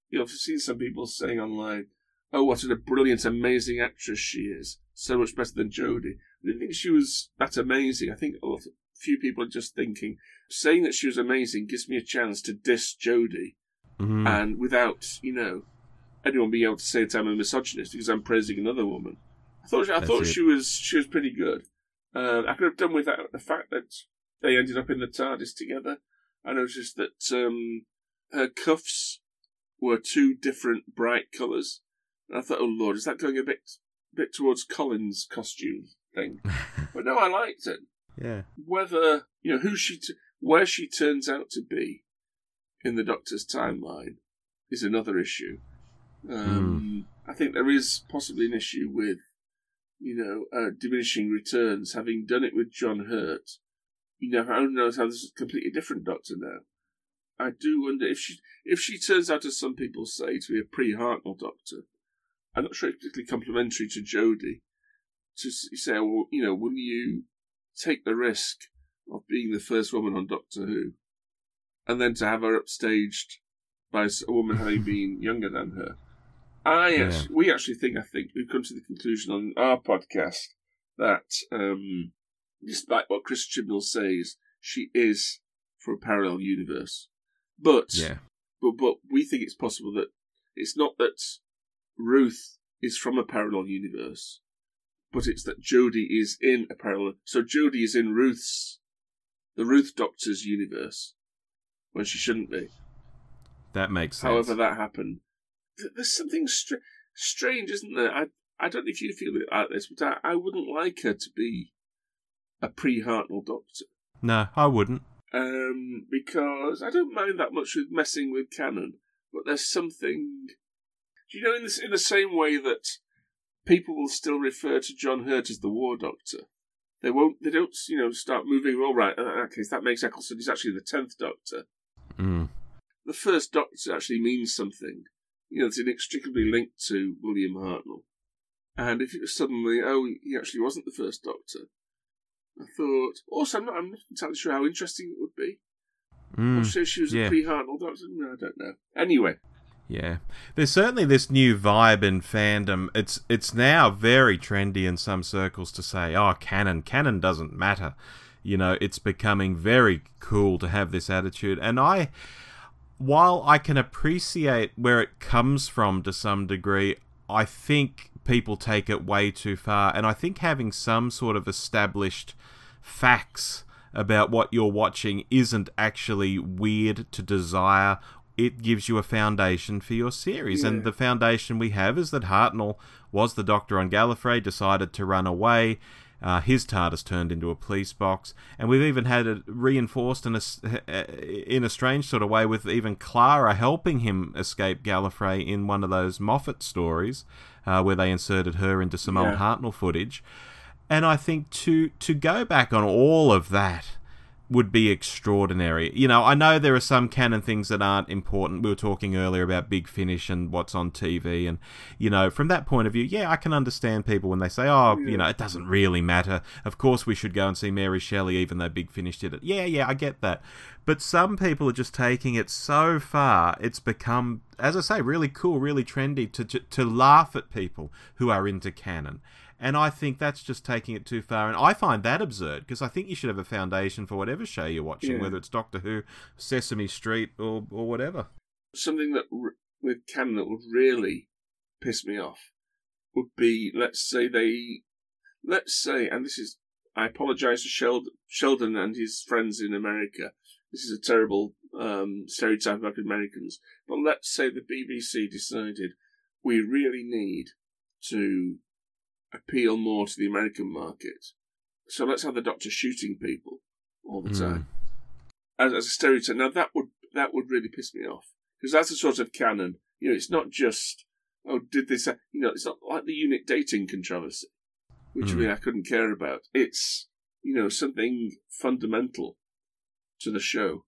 You know, I've seen some people saying online, "Oh, what a brilliant, amazing actress she is! So much better than Jodie." I didn't think she was that amazing. I think a lot, few people are just thinking saying that she was amazing gives me a chance to diss Jodie Mhm. and without you know anyone being able to say that I'm a misogynist because I'm praising another woman. I thought I That's thought it. she was she was pretty good. Uh, I could have done without the fact that they ended up in the TARDIS together. I noticed that um, her cuffs were two different bright colours, and I thought, oh lord, is that going a bit bit towards Colin's costume thing? but no, I liked it yeah. whether you know who she t- where she turns out to be in the Doctor's timeline is another issue. Um, I think there is possibly an issue with you know uh, diminishing returns. Having done it with John Hurt, you know, who knows how this is a completely different Doctor now. I do wonder if she if she turns out, as some people say, to be a pre-Hartnell Doctor. I'm not sure it's particularly complimentary to Jodie to say, well, you know, will you take the risk of being the first woman on Doctor Who, and then to have her upstaged by a woman having been younger than her. I Yeah. actually, we actually think I think we've come to the conclusion on our podcast that um, despite what Chris Chibnall says, she is from a parallel universe. But Yeah. but but we think it's possible that it's not that Ruth is from a parallel universe, but it's that Jodie is in a parallel. So Jodie is in Ruth's, the Ruth Doctor's universe, when she shouldn't be. That makes sense. However, that happened. There's something str- strange, isn't there? I I don't know if you feel it like this, but I, I wouldn't like her to be a pre-Hartnell Doctor. no, I wouldn't. um, because I don't mind that much with messing with canon, but there's something. Do you know in the in the same way that people will still refer to John Hurt as the War Doctor, they won't. They don't. You know, start moving. All right, in that case, that makes Eccleston. He's actually the tenth Doctor. Mm. The first Doctor actually means something. You know, it's inextricably linked to William Hartnell. And if it was suddenly, oh, he actually wasn't the first Doctor, I thought. Also, I'm not, I'm not entirely sure how interesting it would be. Mm. Say she was yeah. a pre-Hartnell Doctor. No, I don't know. Anyway, Yeah, there's certainly this new vibe in fandom. It's it's now very trendy in some circles to say, "Oh, canon, canon doesn't matter." You know, it's becoming very cool to have this attitude, and I, while I can appreciate where it comes from to some degree, I think people take it way too far, and I think having some sort of established facts about what you're watching isn't actually weird to desire. It gives you a foundation for your series, Yeah. and the foundation we have is that Hartnell was the Doctor on Gallifrey, decided to run away. Uh, his TARDIS turned into a police box, and we've even had it reinforced in a, s- in a strange sort of way with even Clara helping him escape Gallifrey in one of those Moffat stories, uh, where they inserted her into some old Hartnell footage. And I think to to go back on all of that would be extraordinary. You know, I know there are some canon things that aren't important. We were talking earlier about Big Finish and what's on TV, and you know, from that point of view, yeah, I can understand people when they say, "Oh, you know, it doesn't really matter." Of course, we should go and see Mary Shelley, even though Big Finish did it. Yeah, yeah, I get that. But some people are just taking it so far; it's become, as I say, really cool, really trendy to to, to laugh at people who are into canon. And I think that's just taking it too far. And I find that absurd because I think you should have a foundation for whatever show you're watching, Yeah. whether it's Doctor Who, Sesame Street, or, or whatever. something that r- with canon that would really piss me off would be, let's say they, let's say, and this is, I apologise to Sheldon, Sheldon and his friends in America. This is a terrible um, stereotype about Americans, but let's say the BBC decided we really need to appeal more to the American market. So let's have the Doctor shooting people all the Mm. time as, as a stereotype. Now that would that would really piss me off because that's a sort of canon. You know, it's not just oh, did this? ha-" You know, it's not like the unit dating controversy, which Mm. really I couldn't care about. It's you know something fundamental to the show.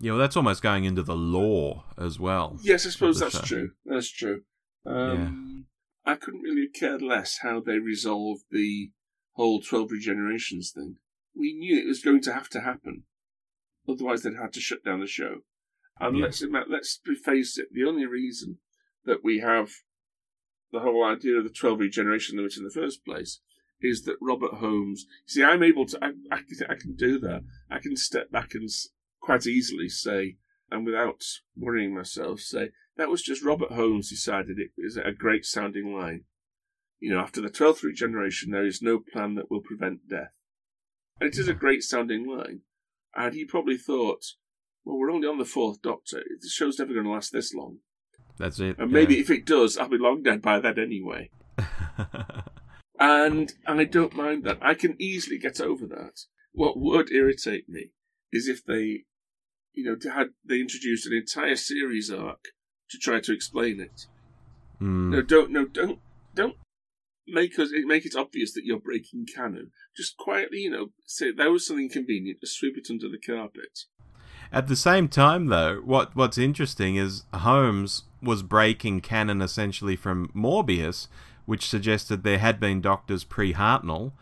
Yeah, well, that's almost going into the law as well. Yes, I suppose that's show. true. That's true. Um, I couldn't really care less how they resolved the whole 12 regenerations thing. We knew it was going to have to happen. Otherwise, they'd had to shut down the show. And Yeah. let's let's face it, the only reason that we have the whole idea of the 12 regeneration limit in the first place is that Robert Holmes. See, I'm able to, I, I, I can do that. I can step back and quite easily say, and without worrying myself, say, that was just Robert Holmes decided it was a great sounding line. You know, after the 12th regeneration, there is no plan that will prevent death. And it is a great sounding line. And he probably thought, well, we're only on the fourth Doctor. The show's never going to last this long. That's it. And maybe if it does, I'll be long dead by then anyway. And I don't mind that. I can easily get over that. What would irritate me is if they, you know, had they introduced an entire series arc to try to explain it. Mm. No, don't, no, don't, don't make us make it obvious that you're breaking canon. Just quietly, you know, say that was something convenient. Just sweep it under the carpet. At the same time, though, what what's interesting is Holmes was breaking canon essentially from Morbius, which suggested there had been doctors pre Hartnell,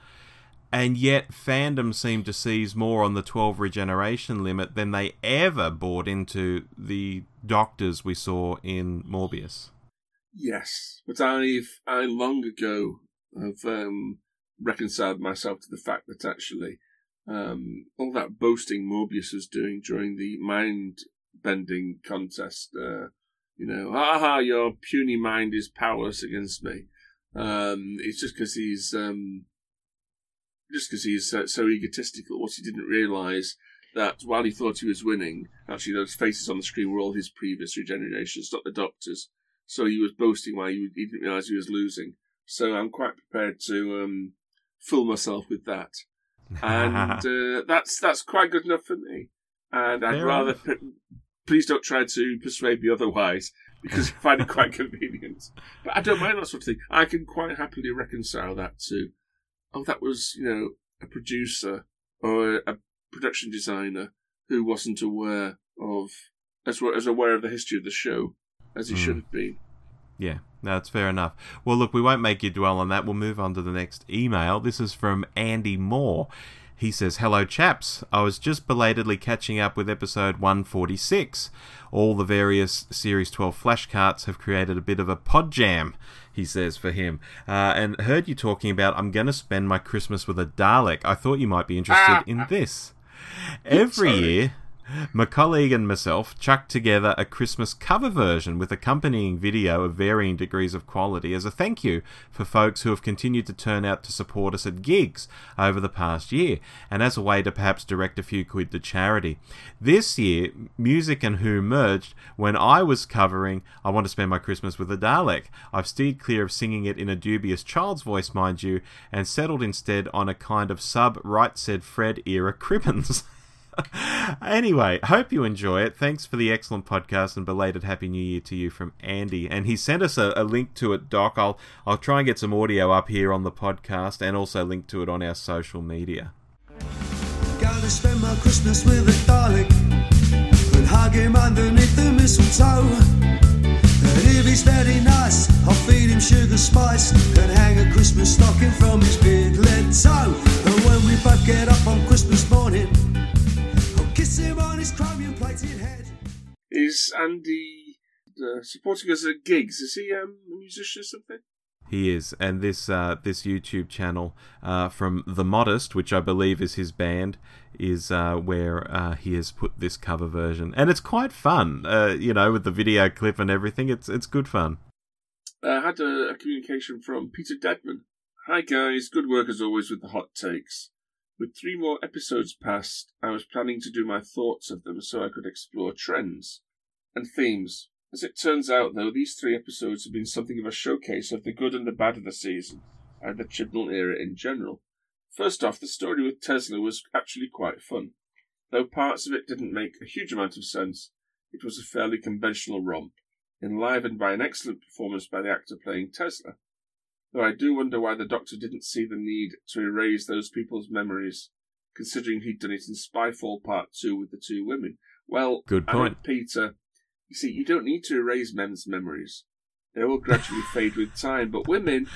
and yet fandom seemed to seize more on the 12 regeneration limit than they ever bought into the doctors we saw in Morbius. Yes, but I've I long ago have um, reconciled myself to the fact that actually um, all that boasting Morbius was doing during the mind bending contest, uh, you know, aha, your puny mind is powerless against me. Um, it's just because he's um, just because he's uh, so egotistical. What he didn't realise that while he thought he was winning, actually those faces on the screen were all his previous regenerations, not the doctor's. So he was boasting while he, he didn't realise he was losing. So I'm quite prepared to um, fool myself with that, and uh, that's that's quite good enough for me. And I'd Fair rather p- please don't try to persuade me otherwise because I find it quite convenient. But I don't mind that sort of thing. I can quite happily reconcile that to oh, that was you know a producer or a production designer who wasn't aware of as well as aware of the history of the show as he Hmm. should have been. Yeah, no, that's fair enough. Well, look, we won't make you dwell on that. We'll move on to the next email. This is from Andy Moore. He says, Hello, chaps. I was just belatedly catching up with episode 146. All the various Series 12 flashcards have created a bit of a pod jam, he says, for him. Uh, and heard you talking about, I'm going to spend my Christmas with a Dalek. I thought you might be interested in this. Every year, my colleague and myself chucked together a Christmas cover version with accompanying video of varying degrees of quality as a thank you for folks who have continued to turn out to support us at gigs over the past year, and as a way to perhaps direct a few quid to charity. This year, music and Who merged when I was covering I Want to Spend My Christmas with a Dalek. I've steered clear of singing it in a dubious child's voice, mind you, and settled instead on a kind of sub Right Said Fred era Cribbins. anyway, hope you enjoy it. Thanks for the excellent podcast and belated Happy New Year to you from Andy. And he sent us a, a link to it, Doc. I'll I'll try and get some audio up here on the podcast and also link to it on our social media. Gonna spend my Christmas with a Dalek and hug him underneath the mistletoe. And if he's very nice, I'll feed him sugar spice and hang a Christmas stocking from his big lead toe. And when we both get up on Christmas morning, kiss him on his chromium plated head. Is Andy uh, supporting us at gigs? Is he um, a musician or something? He is, and this uh, this YouTube channel uh, from The Modest, which I believe is his band, is uh, where uh, he has put this cover version, and it's quite fun. Uh, you know, with the video clip and everything, it's it's good fun. Uh, I had a, a communication from Peter Deadman. Hi guys, good work as always with the hot takes. With three more episodes past, I was planning to do my thoughts of them so I could explore trends and themes. As it turns out, though, these three episodes have been something of a showcase of the good and the bad of the season, and the Chibnall era in general. First off, the story with Tesla was actually quite fun. Though parts of it didn't make a huge amount of sense, it was a fairly conventional romp, enlivened by an excellent performance by the actor playing Tesla. Though I do wonder why the Doctor didn't see the need to erase those people's memories, considering he'd done it in Spyfall Part 2 with the two women. Well, Good point. Peter. You see, you don't need to erase men's memories. They will gradually fade with time. But women,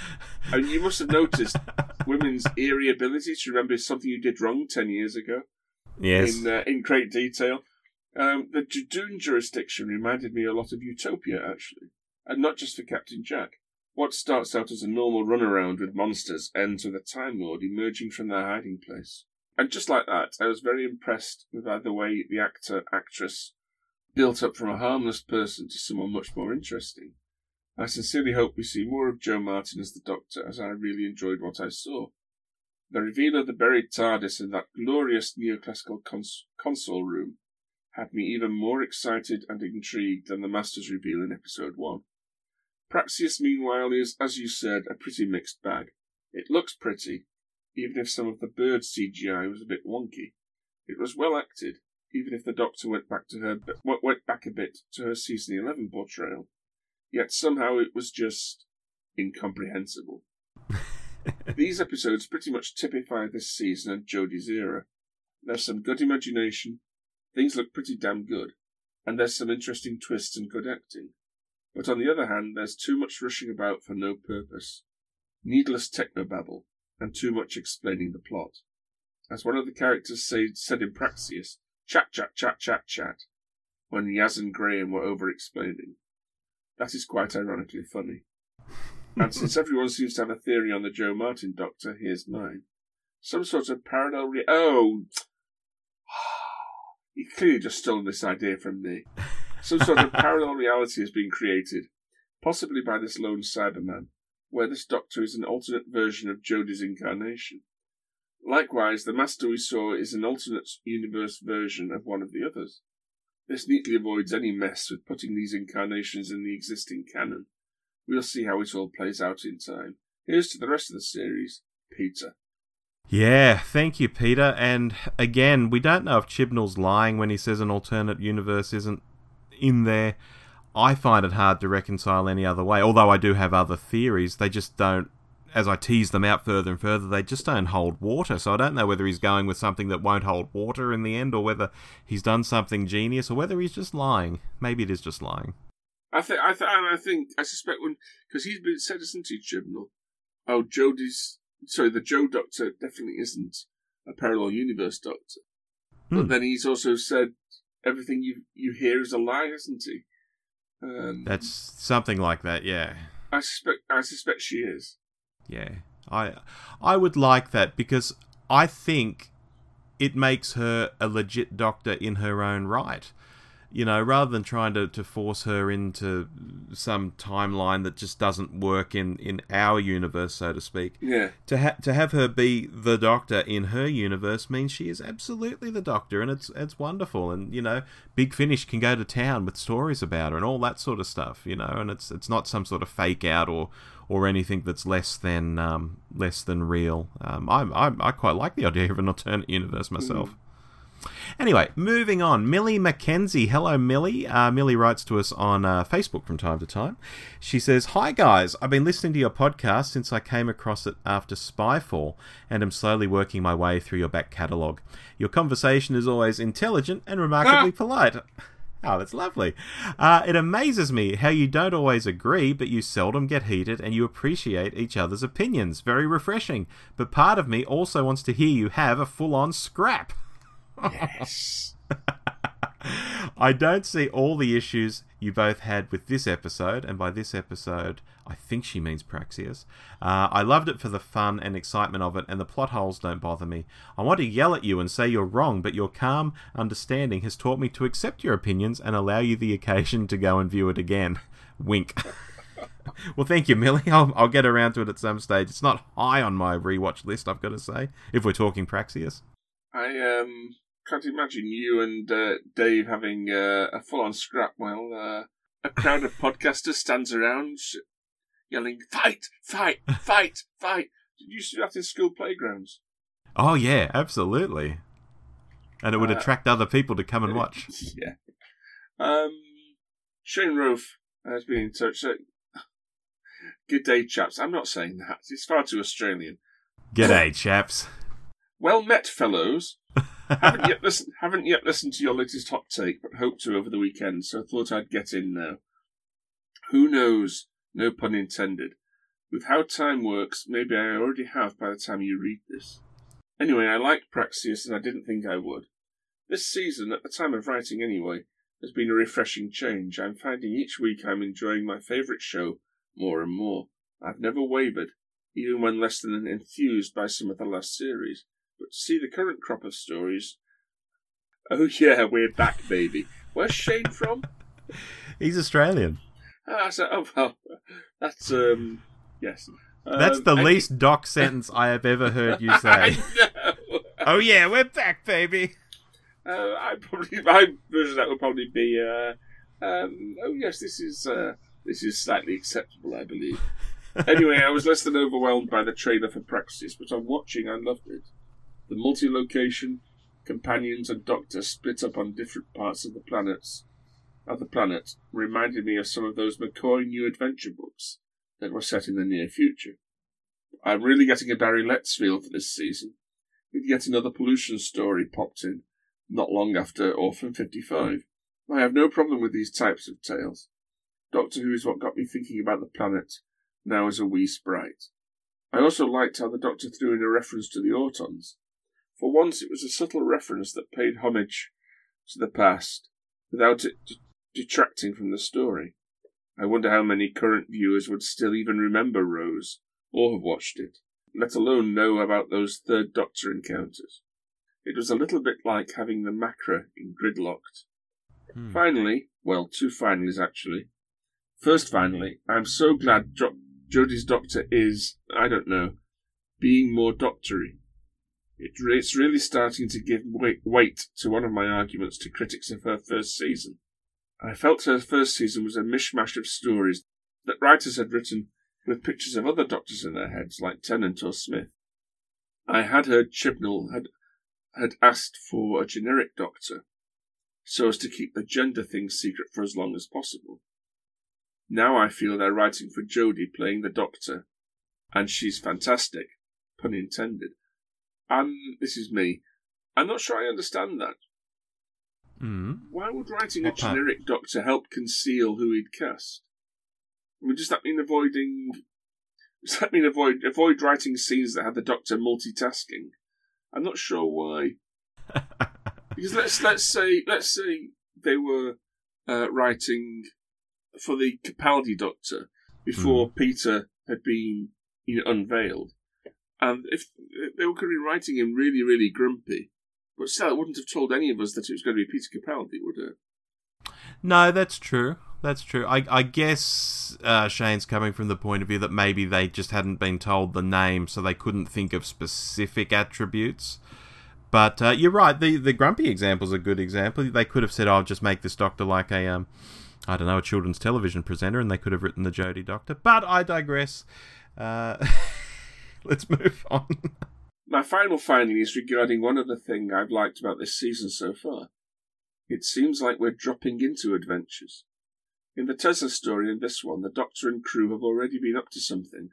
and you must have noticed women's eerie ability to remember something you did wrong 10 years ago Yes. in, uh, in great detail. Um, the Judoon jurisdiction reminded me a lot of Utopia, actually. And not just for Captain Jack. What starts out as a normal runaround with monsters ends with a Time Lord emerging from their hiding place. And just like that, I was very impressed with uh, the way the actor, actress built up from a harmless person to someone much more interesting. I sincerely hope we see more of Jo Martin as the Doctor, as I really enjoyed what I saw. The reveal of the buried TARDIS in that glorious neoclassical cons- console room had me even more excited and intrigued than the Master's reveal in episode 1. Praxeus, meanwhile, is, as you said, a pretty mixed bag. It looks pretty, even if some of the bird CGI was a bit wonky. It was well acted, even if the Doctor went back to her went back a bit to her season eleven portrayal. Yet somehow it was just incomprehensible. These episodes pretty much typify this season and Jodie's era. There's some good imagination, things look pretty damn good, and there's some interesting twists and good acting. But on the other hand, there's too much rushing about for no purpose, needless technobabble, and too much explaining the plot. As one of the characters say, said in Praxeus, chat, chat, chat, chat, chat, when Yaz and Graham were over explaining. That is quite ironically funny. and since everyone seems to have a theory on the Jo Martin Doctor, here's mine. Some sort of parallel re- Oh! He clearly just stole this idea from me. Some sort of parallel reality has been created, possibly by this lone Cyberman, where this Doctor is an alternate version of Jodie's incarnation. Likewise, the Master we saw is an alternate universe version of one of the others. This neatly avoids any mess with putting these incarnations in the existing canon. We'll see how it all plays out in time. Here's to the rest of the series, Peter. Yeah, thank you, Peter. And again, we don't know if Chibnall's lying when he says an alternate universe isn't in there. I find it hard to reconcile any other way. Although I do have other theories, they just don't. As I tease them out further and further, they just don't hold water. So I don't know whether he's going with something that won't hold water in the end, or whether he's done something genius, or whether he's just lying. Maybe it is just lying. I think, I, th- I think, I suspect when because he's been said, isn't he, Chibnall? Oh, Jodie's sorry, the Jo Doctor definitely isn't a parallel universe Doctor. But Hmm. then he's also said everything you you hear is a lie, isn't he? Um, That's something like that, yeah. I suspect I suspect she is. Yeah, I I would like that because I think it makes her a legit doctor in her own right. You know, rather than trying to, to force her into some timeline that just doesn't work in, in our universe, so to speak. Yeah, To ha- to have her be the Doctor in her universe means she is absolutely the Doctor, and it's it's wonderful. And you know, Big Finish can go to town with stories about her and all that sort of stuff. You know, and it's it's not some sort of fake out or or anything that's less than um, less than real. Um, I, I I quite like the idea of an alternate universe myself. Anyway, moving on. Millie McKenzie. Hello, Millie. Uh, Millie writes to us on uh, Facebook from time to time. She says, Hi, guys. I've been listening to your podcast since I came across it after Spyfall and am slowly working my way through your back catalogue. Your conversation is always intelligent and remarkably polite. Oh, that's lovely. Uh, it amazes me how you don't always agree, but you seldom get heated and you appreciate each other's opinions. Very refreshing. But part of me also wants to hear you have a full on scrap. Yes. I don't see all the issues you both had with this episode, and by this episode, I think she means Praxeus. Uh, I loved it for the fun and excitement of it, and the plot holes don't bother me. I want to yell at you and say you're wrong, but your calm understanding has taught me to accept your opinions and allow you the occasion to go and view it again. Wink. well, thank you, Millie. I'll, I'll get around to it at some stage. It's not high on my rewatch list, I've got to say, if we're talking Praxeus. I um can't imagine you and uh, Dave having uh, a full-on scrap while uh, a crowd of podcasters stands around yelling "Fight! Fight! Fight! Fight!" Did you see that in school playgrounds? Oh yeah, absolutely. And it would Uh, attract other people to come and watch. yeah. Um, Shane Rofe has been in touch. Uh, Good day, chaps. I'm not saying that. It's far too Australian. G'day, chaps. Well met, fellows. Haven't yet listened. Haven't yet listened to your latest hot take, but hope to over the weekend. So I thought I'd get in now. Who knows? No pun intended. With how time works, maybe I already have by the time you read this. Anyway, I liked Praxeus and I didn't think I would. This season, at the time of writing anyway, has been a refreshing change. I'm finding each week I'm enjoying my favourite show more and more. I've never wavered, even when less than enthused by some of the last series. But to see the current crop of stories. Oh, yeah, we're back, baby. Where's Shane from? He's Australian. Ah, so, oh, well, that's, um, yes. That's Um, the I- least Doc sentence I have ever heard you say. I know. oh yeah, we're back, baby. Uh, I probably my version of that would probably be, uh, um, oh yes, this is uh, this is slightly acceptable, I believe. anyway, I was less than overwhelmed by the trailer for Praxeus, but on watching, I loved it. The multi-location, companions, and Doctor split up on different parts of the planets of the planet reminded me of some of those McCoy New Adventure books that were set in the near future. I'm really getting a Barry Letts feel for this season, with yet another pollution story popped in not long after Orphan 55. I have no problem with these types of tales. Doctor Who is what got me thinking about the planet now as a wee sprite. I also liked how the Doctor threw in a reference to the Autons. For once, it was a subtle reference that paid homage to the past without it d- detracting from the story. I wonder how many current viewers would still even remember Rose or have watched it, let alone know about those Third Doctor encounters. It was a little bit like having the Macra in Gridlocked. Hmm. Finally, well, two finallys actually. First, finally, I'm so glad jo- Jodie's Doctor is, I don't know, being more doctory. It it's really starting to give weight, weight to one of my arguments to critics of her first season. I felt her first season was a mishmash of stories that writers had written with pictures of other doctors in their heads, like Tennant or Smith. I had heard Chibnall had had asked for a generic doctor, so as to keep the gender thing secret for as long as possible. Now I feel they're writing for Jodie playing the doctor, and she's fantastic, pun intended. And this is me. I'm not sure I understand that. Hmm. Why would writing a What part? generic doctor help conceal who he'd cast? I mean, does that mean avoiding? Does that mean avoid avoid writing scenes that have the doctor multitasking? I'm not sure why. Because let's let's say let's say they were uh, writing for the Capaldi Doctor before Peter had been you know, unveiled, and if they were going to be writing him really really grumpy, but still, it wouldn't have told any of us that it was going to be Peter Capaldi, would it? No, that's true. That's true. I, I guess uh, Shane's coming from the point of view that maybe they just hadn't been told the name, so they couldn't think of specific attributes. But uh, you're right. The the grumpy example's a good example. They could have said, "I'll just make this doctor like a um, I don't know, a children's television presenter," and they could have written the Jodie Doctor. But I digress. Uh, let's move on. My final finding is regarding one other thing I've liked about this season so far. It seems like we're dropping into adventures. In the Tesla story and this one, the Doctor and crew have already been up to something,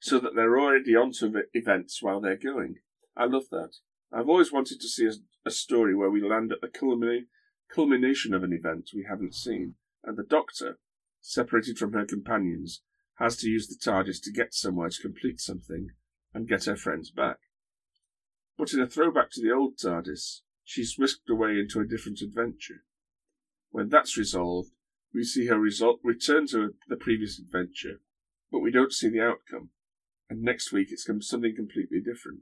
so that they're already onto ev- events while they're going. I love that. I've always wanted to see a, a story where we land at the culmina- culmination of an event we haven't seen, and the Doctor, separated from her companions, has to use the TARDIS to get somewhere to complete something and get her friends back. But in a throwback to the old TARDIS, she's whisked away into a different adventure. When that's resolved, we see her result return to the previous adventure, but we don't see the outcome. And next week it's something completely different.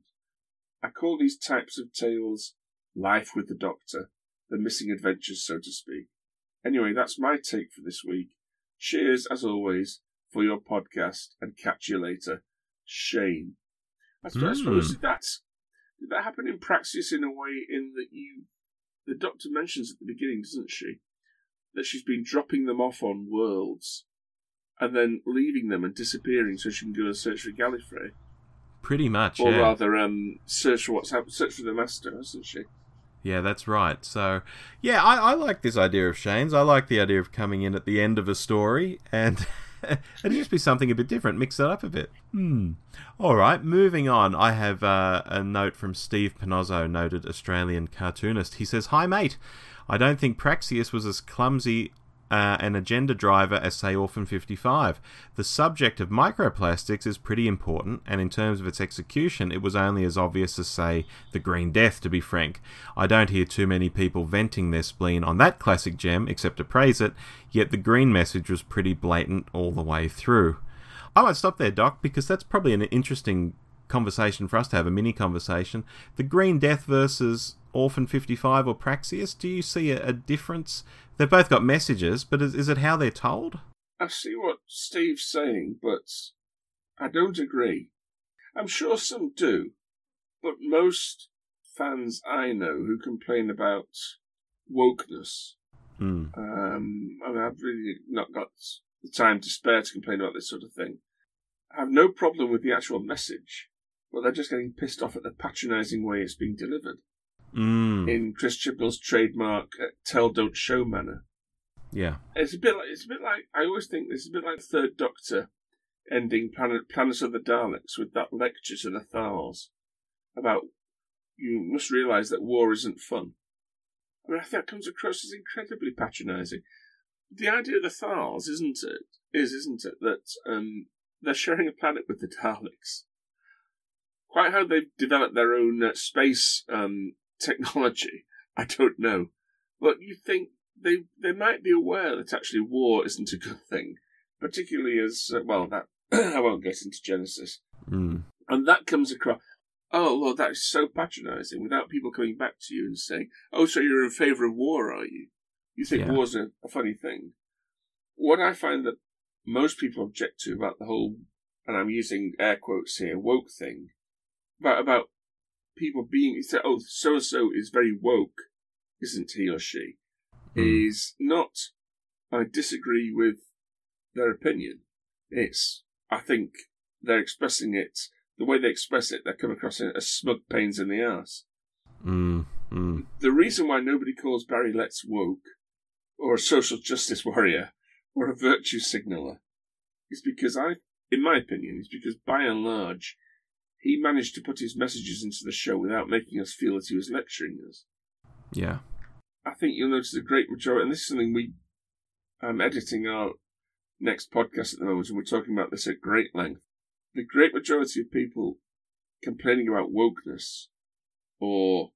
I call these types of tales life with the Doctor, the missing adventures, so to speak. Anyway, that's my take for this week. Cheers, as always, for your podcast, and catch you later. Shane. I suppose, I suppose did that did that happen in Praxeus in a way in that you the Doctor mentions at the beginning, doesn't she? That she's been dropping them off on worlds and then leaving them and disappearing so she can go and search for Gallifrey. Pretty much, Or yeah. rather, um, search for what's happened, search for the Master, hasn't she? Yeah, that's right. So, yeah, I, I like this idea of Shane's. I like the idea of coming in at the end of a story and It'd just be something a bit different. Mix it up a bit. Hmm. All right, moving on. I have uh, a note from Steve Panozzo, noted Australian cartoonist. He says, Hi, mate. I don't think Praxeus was as clumsy uh, an agenda driver as, say, Orphan 55. The subject of microplastics is pretty important, and in terms of its execution, it was only as obvious as, say, the Green Death, to be frank. I don't hear too many people venting their spleen on that classic gem, except to praise it, yet the green message was pretty blatant all the way through. I might stop there, Doc, because that's probably an interesting conversation for us to have, a mini conversation. The Green Death versus Orphan 55 or Praxeus, do you see a, a difference? They've both got messages, but is, is it how they're told? I see what Steve's saying, but I don't agree. I'm sure some do, but most fans I know who complain about wokeness, Mm. um, I mean, I've really not got the time to spare to complain about this sort of thing, I have no problem with the actual message, but they're just getting pissed off at the patronising way it's being delivered Mm. in Chris Chibnall's trademark uh, "tell, don't show" manner. Yeah. It's a bit like it's a bit like I always think this is a bit like the Third Doctor ending Planet Planet of the Daleks with that lecture to the Thals about you must realise that war isn't fun. I mean, I think that comes across as incredibly patronising. The idea of the Thals, isn't it? Is isn't it that um, they're sharing a planet with the Daleks? Quite how they've developed their own uh, space um, technology, I don't know. But you think they they might be aware that actually war isn't a good thing, particularly as uh, well that I won't get into Genesis, Mm. and that comes across. Oh Lord, that is so patronising. Without people coming back to you and saying, "Oh, so you're in favour of war, are you? You think Yeah. war's a, a funny thing?" What I find that most people object to about the whole, and I'm using air quotes here, woke thing, about about people being say, "Oh, so and so is very woke," isn't he or she? Mm. Is not. I disagree with their opinion. It's. I think they're expressing it the way they express it. They come across it as smug pains in the ass. Mm. Mm. The reason why nobody calls Barry Letts woke, or a social justice warrior, or a virtue signaller, is because I, in my opinion, is because by and large, he managed to put his messages into the show without making us feel that he was lecturing us. Yeah. I think you'll notice a great majority, and this is something we, I'm editing our next podcast at the moment, and we're talking about this at great length. The great majority of people complaining about wokeness or,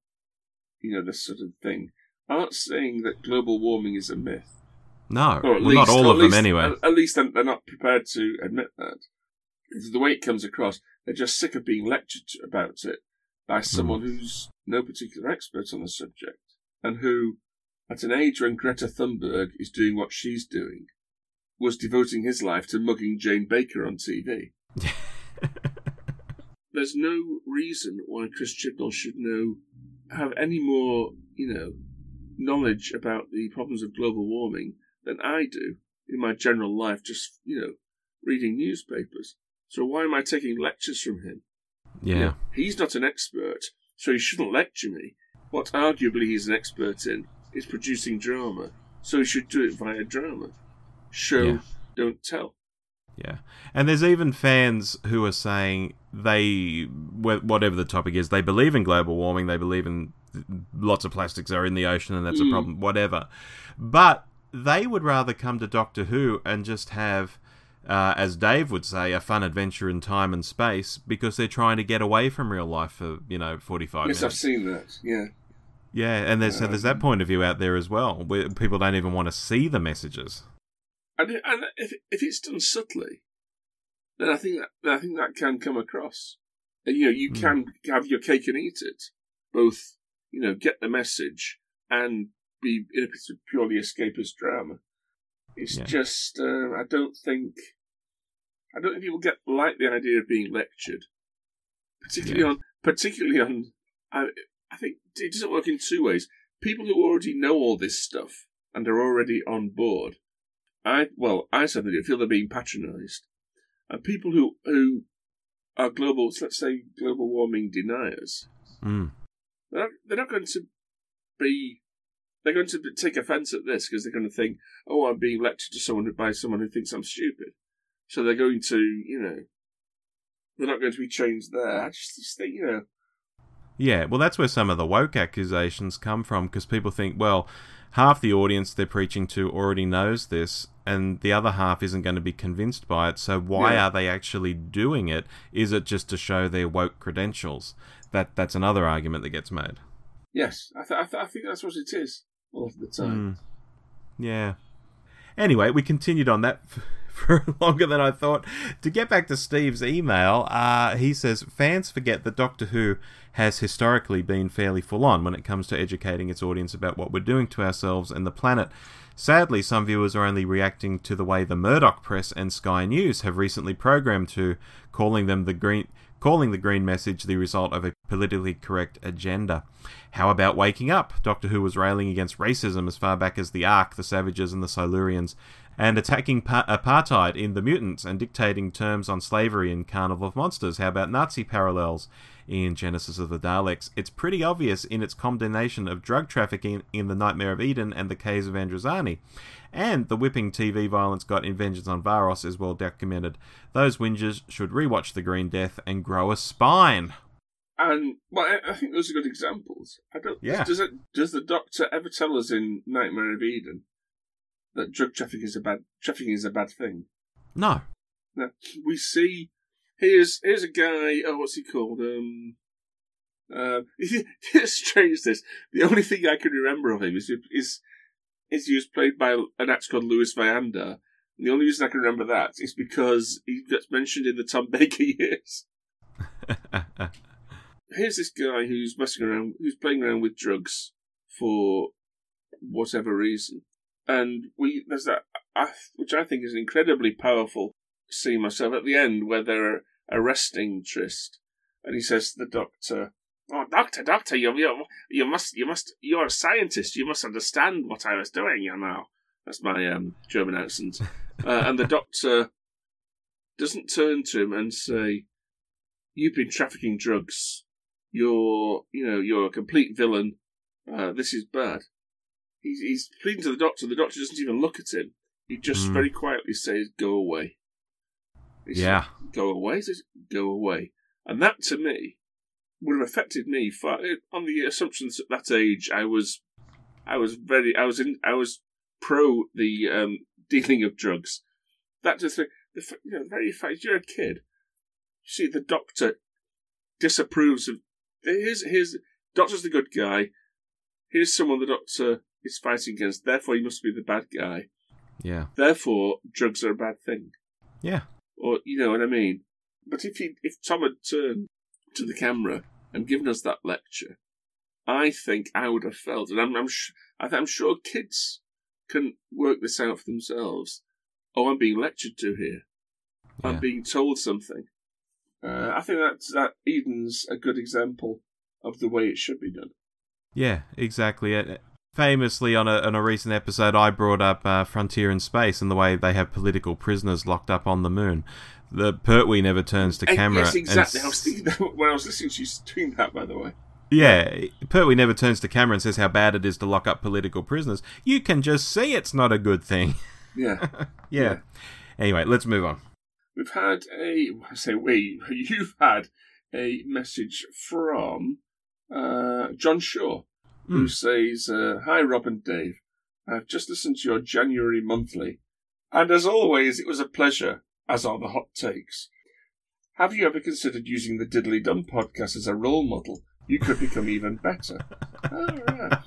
you know, this sort of thing aren't saying that global warming is a myth. No. Well, least, not all of at them anyway. At, at least they're not prepared to admit that. The way it comes across, they're just sick of being lectured about it by hmm. someone who's no particular expert on the subject and who, at an age when Greta Thunberg is doing what she's doing, was devoting his life to mugging Jane Baker on TV. There's no reason why Chris Chibnall should know, have any more, you know, knowledge about the problems of global warming than I do in my general life, just, you know, reading newspapers. So why am I taking lectures from him? You yeah. know, he's not an expert, so he shouldn't lecture me. What arguably he's an expert in is producing drama, so he should do it via drama. Show, Yeah. don't tell. Yeah, and there's even fans who are saying they, whatever the topic is, they believe in global warming. They believe in lots of plastics are in the ocean, and that's a Mm. problem. Whatever, but they would rather come to Doctor Who and just have, uh, as Dave would say, a fun adventure in time and space because they're trying to get away from real life for you know 45 yes, I've seen that. Yeah. Yeah, and there's so there's that point of view out there as well, where people don't even want to see the messages. And, and if if it's done subtly, then I think that I think that can come across. And, you know, you Mm. can have your cake and eat it. Both, you know, get the message and be in a piece of purely escapist drama. It's Yeah. just uh, I don't think I don't think people get like the idea of being lectured, particularly Yeah. on particularly on. I I think it doesn't work in two ways. People who already know all this stuff and are already on board I well, I certainly do feel they're being patronised, and people who who are global, let's say, global warming deniers, Mm. they're not, they're not going to be. They're going to take offence at this because they're going to think, "Oh, I'm being lectured to someone by someone who thinks I'm stupid." So they're going to, you know, they're not going to be changed there. I just, just think, you know, Yeah, well, that's where some of the woke accusations come from because people think, well, half the audience they're preaching to already knows this, and the other half isn't going to be convinced by it. So why Yeah. are they actually doing it? Is it just to show their woke credentials? That that's another argument that gets made. yes, I, th- I, th- I think that's what it is a lot of the time. Mm. Yeah. Anyway, we continued on that for longer than I thought. To get back to Steve's email, uh, he says fans forget that Doctor Who has historically been fairly full on when it comes to educating its audience about what we're doing to ourselves and the planet. Sadly, some viewers are only reacting to the way the Murdoch press and Sky News have recently programmed to, calling them the green calling the green message the result of a politically correct agenda. How about waking up? Doctor Who was railing against racism as far back as the Ark, the Savages, and the Silurians, and attacking pa- apartheid in The Mutants and dictating terms on slavery in Carnival of Monsters. How about Nazi parallels in Genesis of the Daleks? It's pretty obvious in its condemnation of drug trafficking in The Nightmare of Eden and The Caves of Androzani. And the whipping TV violence got in Vengeance on Varos is well documented. Those whingers should rewatch The Green Death and grow a spine. And well, I, I think those are good examples. I don't. Yeah. Does it? Does the Doctor ever tell us in Nightmare of Eden that drug trafficking is a bad trafficking is a bad thing? No. Now, we see here's here's a guy. Oh, what's he called? Um, uh, it's strange. This the only thing I can remember of him is is is he was played by an actor called Lewis Fiander. And the only reason I can remember that is because he gets mentioned in the Tom Baker years. Here's this guy who's messing around, who's playing around with drugs for whatever reason, and we there's that which I think is an incredibly powerful scene myself at the end where they're arresting Tryst, and he says to the doctor, "Oh, doctor, doctor, you you you must you must you're a scientist. You must understand what I was doing. You know." That's my um, German accent. Uh, and the doctor doesn't turn to him and say, "You've been trafficking drugs. You're, you know, you're a complete villain. Uh, this is bad." He's, he's pleading to the doctor. The doctor doesn't even look at him. He just Hmm. very quietly says, "Go away." He says, yeah. go away. He says, go away. And that to me would have affected me far, on the assumptions at that age. I was, I was very, I was in, I was pro the um, dealing of drugs. That just the, the you know, very fact you're a kid. You see, the doctor disapproves of. Here's here's doctor's the good guy. Here's someone the doctor is fighting against. Therefore, he must be the bad guy. Yeah. Therefore, drugs are a bad thing Yeah. or you know what I mean. But if he, if Tom had turned to the camera and given us that lecture, I think I would have felt, and I'm, I'm, sh- I'm sure kids can work this out for themselves. Oh, I'm being lectured to here. I'm being told something. Uh, I think that that Eden's a good example of the way it should be done. Yeah, exactly. Famously, on a on a recent episode, I brought up uh, Frontier in Space and the way they have political prisoners locked up on the moon. The Pertwee never turns to Eh, camera. yes, and exactly. I was thinking that when I was listening to you doing that, by the way. Yeah, Pertwee never turns to camera and says how bad it is to lock up political prisoners. You can just see it's not a good thing. Yeah. yeah. Yeah. Anyway, let's move on. We've had a, I say we, you've had a message from uh, John Shaw, who Hmm. says, uh, Hi, Rob and Dave. I've just listened to your January monthly, and as always, it was a pleasure, as are the hot takes. Have you ever considered using the Diddly Dum podcast as a role model? You could become even better. All right.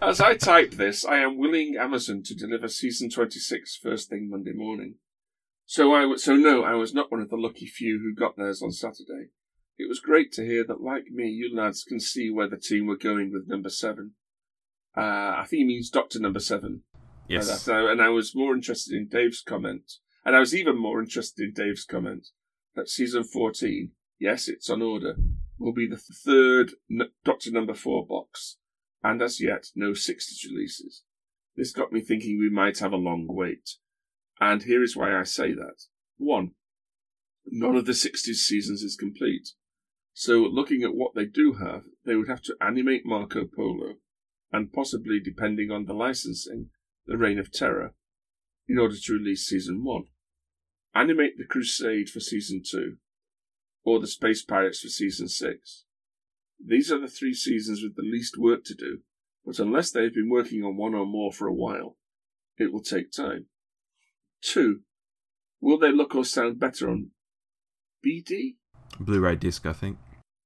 As I type this, I am willing Amazon to deliver season 26 first thing Monday morning. So I w- so no, I was not one of the lucky few who got theirs on Saturday. It was great to hear that, like me, you lads can see where the team were going with number seven. Uh, I think he means Doctor Number Seven. Yes. Uh, that- and I was more interested in Dave's comment, and I was even more interested in Dave's comment that season fourteen, yes, it's on order, will be the third n- Doctor Number Four box, and as yet no sixties releases. This got me thinking we might have a long wait. And here is why I say that. One, none of the 60s seasons is complete. So, looking at what they do have, they would have to animate Marco Polo, and possibly, depending on the licensing, The Reign of Terror, in order to release season one. animate The Crusade for season two, or The Space Pirates for season six. These are the three seasons with the least work to do, but unless they have been working on one or more for a while, it will take time. Two, will they look or sound better on BD? Blu-ray disc, I think.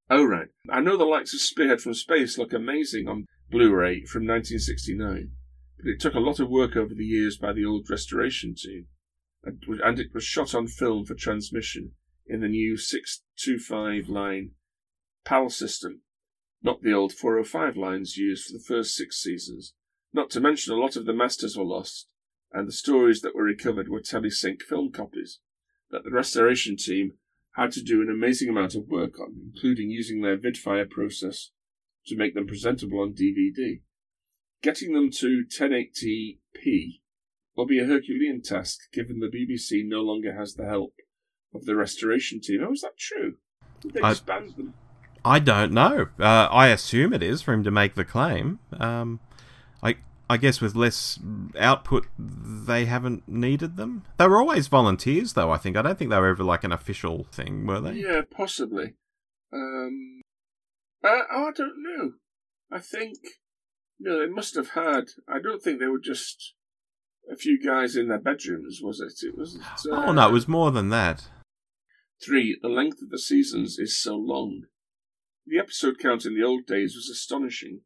Oh, right. I know the likes of Spearhead from Space look amazing on Blu ray from 1969, but it took a lot of work over the years by the old restoration team, and, and it was shot on film for transmission in the new 625 line PAL system, not the old 405 lines used for the first six seasons. Not to mention a lot of the masters were lost, and the stories that were recovered were telesync film copies that the restoration team had to do an amazing amount of work on, including using their vidfire process to make them presentable on DVD. Getting them to 1080p will be a Herculean task given the BBC no longer has the help of the restoration team. Oh, is that true? Did they I- expand them? I don't know. Uh, I assume it is for him to make the claim. Um, I guess with less output, they haven't needed them. They were always volunteers, though. I think I don't think they were ever like an official thing, were they? Yeah, possibly. Um, uh, oh, I don't know. I think no, they must have had. I don't think they were just a few guys in their bedrooms, was it? It was. Uh, Oh no, it was more than that. three. The length of the seasons is so long. The episode count in the old days was astonishing,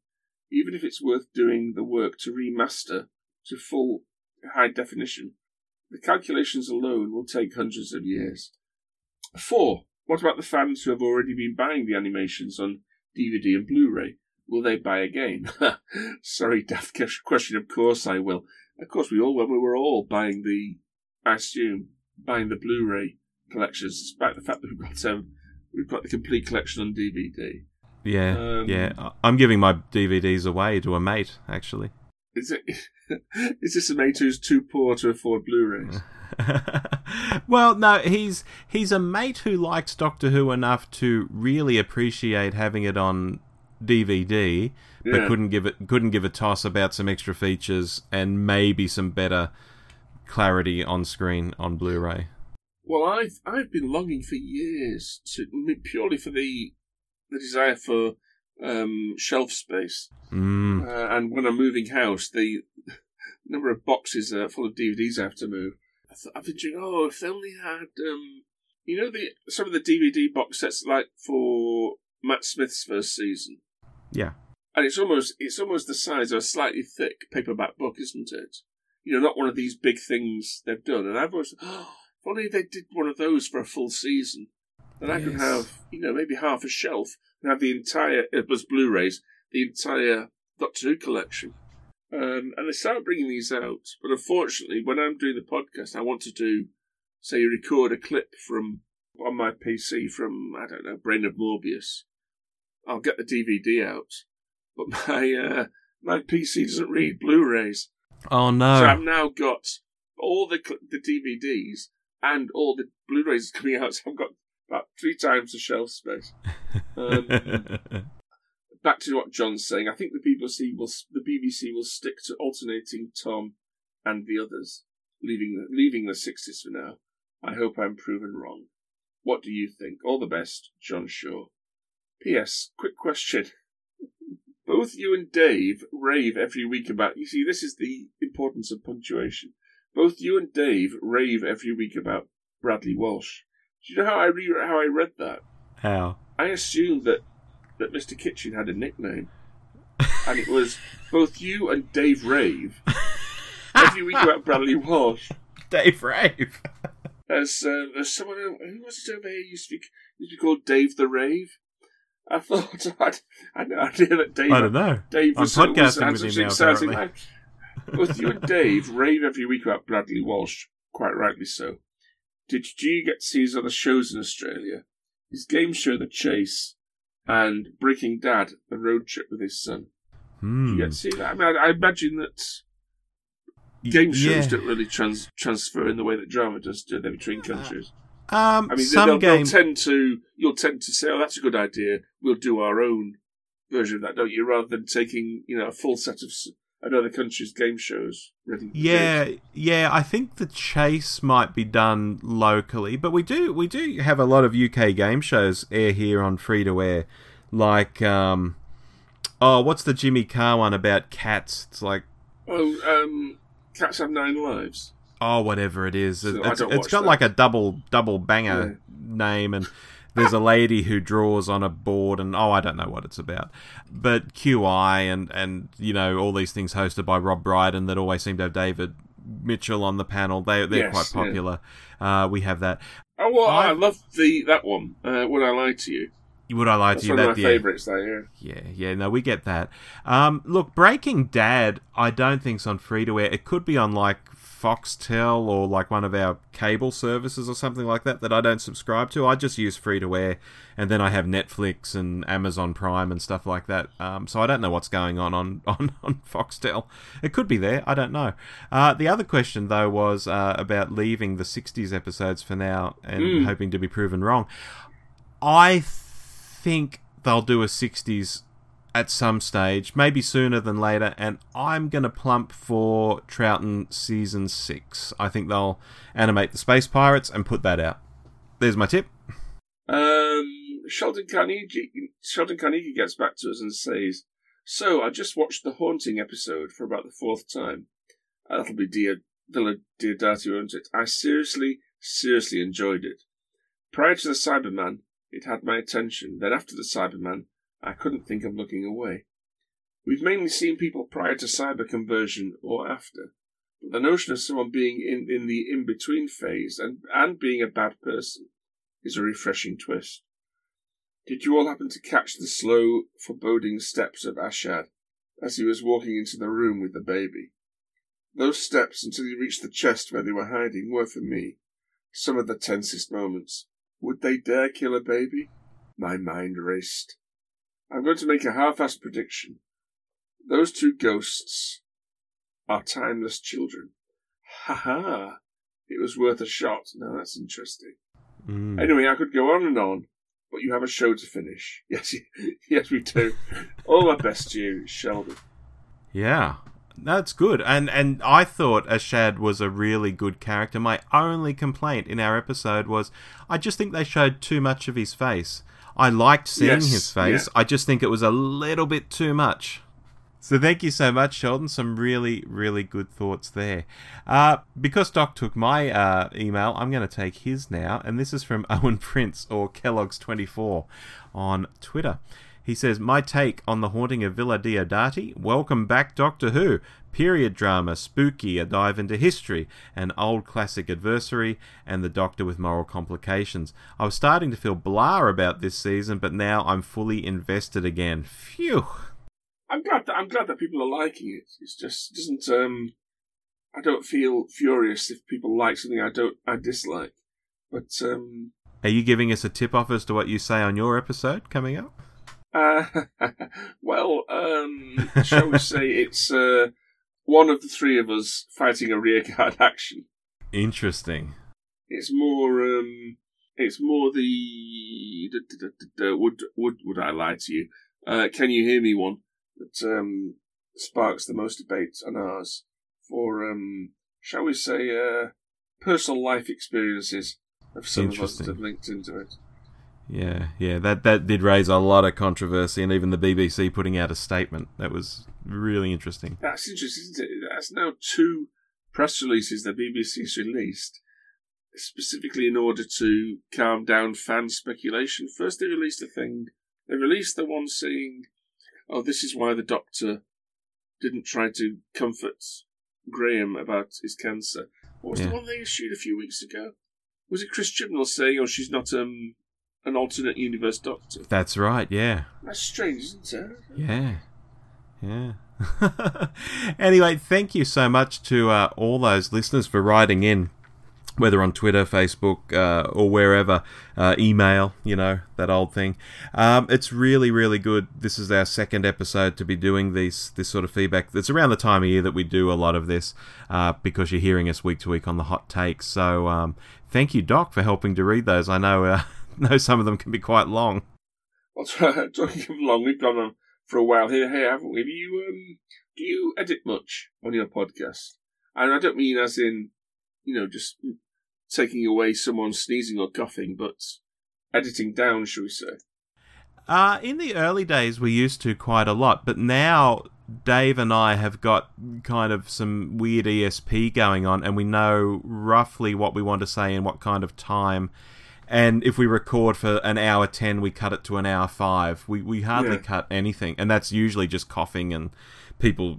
even if it's worth doing the work to remaster to full high definition. The calculations alone will take hundreds of years. Four. What about the fans who have already been buying the animations on DVD and Blu-ray? Will they buy again? Sorry, daft question. Of course I will. Of course we all when we were all buying the, I assume, buying the Blu-ray collections, despite the fact that we've got um, we've got the complete collection on DVD. Yeah, Um, yeah. I'm giving my DVDs away to a mate, actually. Is it? is this a mate who's too poor to afford Blu-rays? well, no, he's he's a mate who likes Doctor Who enough to really appreciate having it on DVD, but Yeah. couldn't give it couldn't give a toss about some extra features and maybe some better clarity on screen on Blu-ray. Well, I've I've been longing for years to purely for the the desire for um, shelf space, Mm. uh, and when I'm moving house, the number of boxes uh, full of DVDs I have to move. I th- I've been thinking, oh, if they only had, um, you know, the some of the DVD box sets like for Matt Smith's first season, Yeah. and it's almost it's almost the size of a slightly thick paperback book, isn't it? You know, not one of these big things they've done. And I've always, oh, if only they did one of those for a full season, then I could have, you know, maybe half a shelf and have the entire, it was Blu-rays, the entire Doctor Who collection. Um, and they started bringing these out, but unfortunately, when I'm doing the podcast, I want to do, say, record a clip from on my PC from I don't know, Brain of Morbius. I'll get the DVD out, but my uh, my PC doesn't read Blu-rays, Oh no. so. I've now got all the the DVDs and all the Blu-rays coming out. So I've got about three times the shelf space. Um, back to what John's saying. I think the BBC will the BBC will stick to alternating Tom and the others, leaving the, leaving the sixties for now. I hope I'm proven wrong. What do you think? All the best, John Shaw. P.S. Quick question. Both you and Dave rave every week about. You see, this is the importance of punctuation. Both you and Dave rave every week about Bradley Walsh. Do you know how I re- how I read that? How? I assumed that that Mr. Kitchen had a nickname, and it was both you and Dave rave every week about Bradley Walsh. Dave Rave. There's uh, there's someone who, who was it over here used to be used to be called Dave the Rave. I thought I'd, I had no idea that Dave I don't know. Dave I'm was, was with him now, apparently. Both you and Dave rave every week about Bradley Walsh, quite rightly so. Did you get to see his other shows in Australia? His game show, The Chase, and Breaking Dad, The Road Trip with his son. Did Hmm. you get to see that? I mean, I, I imagine that game shows Yeah. don't really trans- transfer in the way that drama does, do they, between countries? Um, I mean, some they'll, they'll tend to you'll tend to say, "Oh, that's a good idea. We'll do our own version of that, don't you?" Rather than taking you know a full set of s- another country's game shows ready. Yeah, games. yeah. I think the chase might be done locally, but we do we do have a lot of UK game shows air here on free to air, like um, oh, what's the Jimmy Carr one about cats? It's like Oh, um, cats have nine lives. oh, whatever it is. So it's it's got that. like a double double banger name and. There's a lady who draws on a board, and oh, I don't know what it's about. But QI and and you know all these things hosted by Rob Brydon that always seem to have David Mitchell on the panel. They they're Yes, quite yeah. popular. Uh, we have that. Oh well, I I've- love the that one. Uh, Would I lie to you? Would I lie That's to you? one of That my yeah, favourites. That yeah. yeah, yeah. No, we get that. Um, look, Breaking Dad. I don't think's on free to air. It could be on like Foxtel or like one of our cable services or something like that that I don't subscribe to. I just use free to air, and then I have Netflix and Amazon Prime and stuff like that. Um, so I don't know what's going on on on, on Foxtel. It could be there. I don't know. Uh, the other question though was uh, about leaving the '60s episodes for now and Mm. hoping to be proven wrong. I think they'll do a 60s at some stage, maybe sooner than later, and I'm going to plump for Troughton season 6. I think they'll animate the Space Pirates and put that out. There's my tip. Um, Sheldon Carnegie. Sheldon Carnegie gets back to us and says, "So I just watched the haunting episode for about the fourth time. Uh, that'll be Dear Villa Diodati, won't it? I seriously, seriously enjoyed it. Prior to the Cyberman, it had my attention. Then after the Cyberman, I couldn't think of looking away. We've mainly seen people prior to cyber conversion or after." But the notion of someone being in, in the in between phase and, and being a bad person is a refreshing twist. Did you all happen to catch the slow, foreboding steps of Ashad as he was walking into the room with the baby? Those steps until he reached the chest where they were hiding were, for me, some of the tensest moments. Would they dare kill a baby? My mind raced. I'm going to make a half-assed prediction. Those two ghosts are timeless children. Ha ha! It was worth a shot. Now that's interesting. Mm. Anyway, I could go on and on, but you have a show to finish. Yes, yes, we do. All my best to you, Sheldon. Yeah. That's good. And and I thought Ashad was a really good character. My only complaint in our episode was I just think they showed too much of his face. I liked seeing Yes, his face. yeah. I just think it was a little bit too much. So thank you so much, Sheldon. Some really, really good thoughts there. Uh, because Doc took my uh, email, I'm going to take his now, and this is from Owen Prince or Kellogg's24 on Twitter. He says, My take on the haunting of Villa Diodati. Welcome back, Doctor Who. Period drama, spooky, a dive into history, an old classic adversary, and the Doctor with moral complications. I was starting to feel blah about this season, but now I'm fully invested again. Phew. I'm glad that I'm glad that people are liking it. It's just it doesn't um I don't feel furious if people like something I don't I dislike. But um Are you giving us a tip off as to what you say on your episode coming up? uh, well, um shall we say it's uh one of the three of us fighting a rearguard action. Interesting. It's more um it's more the d- d- d- d- would would would I lie to you? Uh, can you hear me? One that um, sparks the most debate on ours for um, shall we say uh, personal life experiences of some of us that have linked into it. Yeah, yeah, that that did raise a lot of controversy, and even the BBC putting out a statement that was really interesting. That's interesting. Isn't it? That's now two press releases the BBC's released specifically in order to calm down fan speculation. First, they released a thing. They released the one saying, "Oh, this is why the doctor didn't try to comfort Graham about his cancer." What was Yeah. the one they issued a few weeks ago? Was it Chris Chibnall saying, "Oh, she's not um an alternate universe doctor"? That's right. Yeah, That's strange, isn't it? yeah, yeah. anyway, thank you so much to uh, all those listeners for writing in, whether on Twitter, Facebook, uh, or wherever, uh, email, you know, that old thing. Um, it's really, really good. This is our second episode to be doing these, this sort of feedback. It's around the time of year that we do a lot of this uh, because you're hearing us week to week on the hot takes. So um, thank you, Doc, for helping to read those. I know, uh, know some of them can be quite long. Well, talking of long, we've gone on for a while here, here, haven't we? Have you um, do you edit much on your podcast? And I don't mean as in, you know, just taking away someone sneezing or coughing, but editing down, shall we say? Uh, in the early days, we used to quite a lot, but now Dave and I have got kind of some weird ESP going on, and we know roughly what we want to say and what kind of time. And if we record for an hour 10, we cut it to an hour 5. We, we hardly Yeah. cut anything, and that's usually just coughing and people,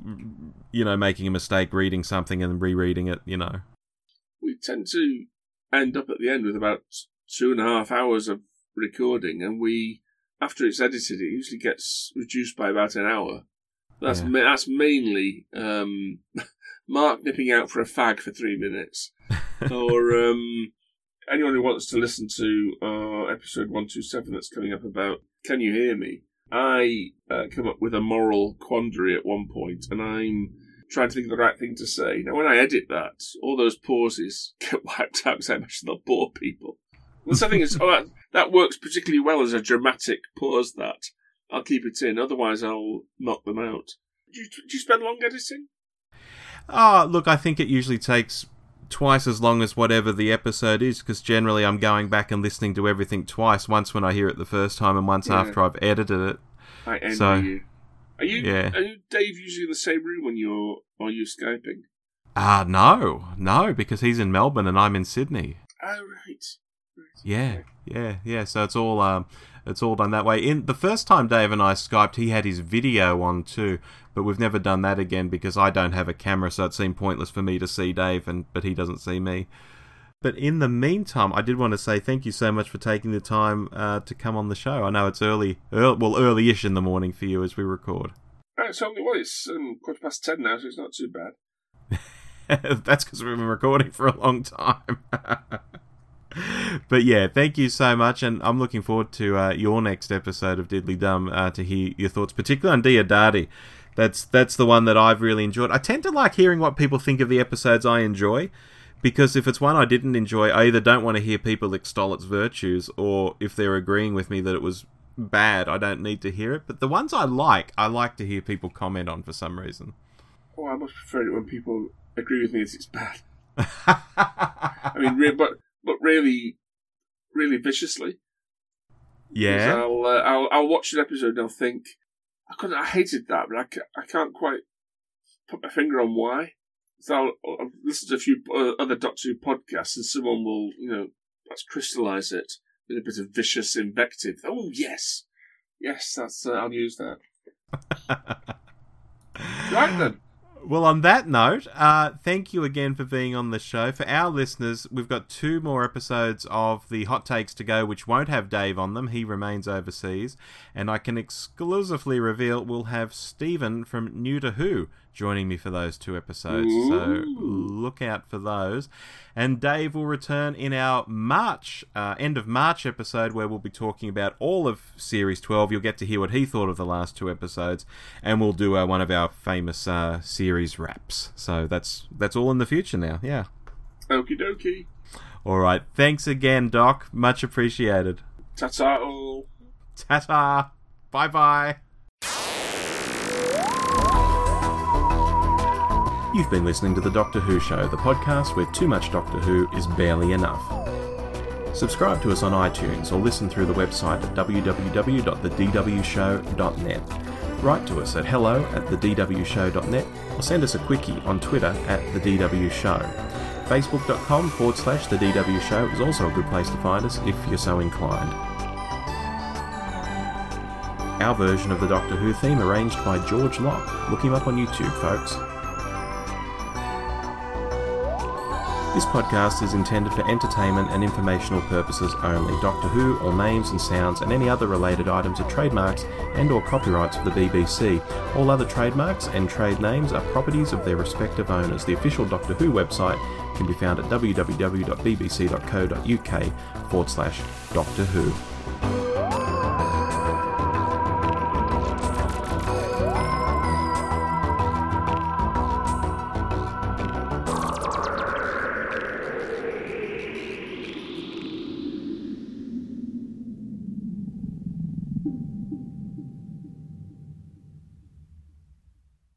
you know, making a mistake reading something and rereading it, you know. We tend to end up at the end with about two and a half hours of recording, and we, after it's edited, it usually gets reduced by about an hour. That's Yeah. ma- that's mainly um, Mark nipping out for a fag for three minutes, or um, anyone who wants to listen to uh, episode one two seven that's coming up about "Can you hear me?" I uh, come up with a moral quandary at one point, and I'm trying to think of the right thing to say. Now, when I edit that, all those pauses get wiped out because I imagine they'll bore people. Well, something is oh, that, that works particularly well as a dramatic pause. That I'll keep it in, otherwise I'll knock them out. Do you, do you spend long editing? Oh, look, I think it usually takes twice as long as whatever the episode is because generally I'm going back and listening to everything twice. Once when I hear it the first time, and once Yeah. after I've edited it. I envy So- you. Are you, Yeah. are you Dave usually in the same room when you're are you skyping? Ah, no, no, because he's in Melbourne and I'm in Sydney. Oh right. Right. Yeah, Okay. yeah, yeah. So it's all um, it's all done that way. In the first time Dave and I skyped, he had his video on too, but we've never done that again because I don't have a camera, so it seemed pointless for me to see Dave, and but he doesn't see me. But in the meantime, I did want to say thank you so much for taking the time uh, to come on the show. I know it's early, early well, early-ish in the morning for you as we record. Oh, it's only well, it's um, quarter past ten now, so it's not too bad. That's because we've been recording for a long time. but yeah, thank you so much, and I'm looking forward to uh, your next episode of Diddly Dum uh, to hear your thoughts, particularly on Diodati. That's that's the one that I've really enjoyed. I tend to like hearing what people think of the episodes I enjoy, because if it's one I didn't enjoy, I either don't want to hear people extol its virtues, or if they're agreeing with me that it was bad, I don't need to hear it. But the ones I like, I like to hear people comment on for some reason. Oh, I much prefer it when people agree with me that it's bad. I mean, but but really, really viciously. Yeah. I'll, uh, I'll I'll watch an episode and I'll think I couldn't. I hated that, but I, ca- I can't quite put my finger on why. So I'll, I'll listen to a few other Doctor Who podcasts, and someone will you know let's crystallise it with a bit of vicious invective. Oh yes, yes, that's uh, I'll use that. Right then. Well, on that note, uh, thank you again for being on the show. For our listeners, we've got two more episodes of the Hot Takes to go, which won't have Dave on them. He remains overseas. And I can exclusively reveal we'll have Stephen from New to Who joining me for those two episodes. So look out for those. And Dave will return in our March, uh, end of March episode, where we'll be talking about all of Series 12. You'll get to hear what he thought of the last two episodes, and we'll do uh, one of our famous uh, series wraps. So that's that's all in the future now. Yeah. Okie dokie. All right. Thanks again, Doc. Much appreciated. Ta ta all. Ta ta. Bye bye. You've been listening to The Doctor Who Show, the podcast where too much Doctor Who is barely enough. Subscribe to us on iTunes or listen through the website at www.thedwshow.net. Write to us at hello at thedwshow.net or send us a quickie on Twitter at The DW Show. Facebook.com forward slash The DW Show is also a good place to find us if you're so inclined. Our version of the Doctor Who theme arranged by George Locke. Look him up on YouTube, folks. This podcast is intended for entertainment and informational purposes only. Doctor Who, all names and sounds, and any other related items are trademarks and/or copyrights of the BBC. All other trademarks and trade names are properties of their respective owners. The official Doctor Who website can be found at www.bbc.co.uk forward slash Doctor Who.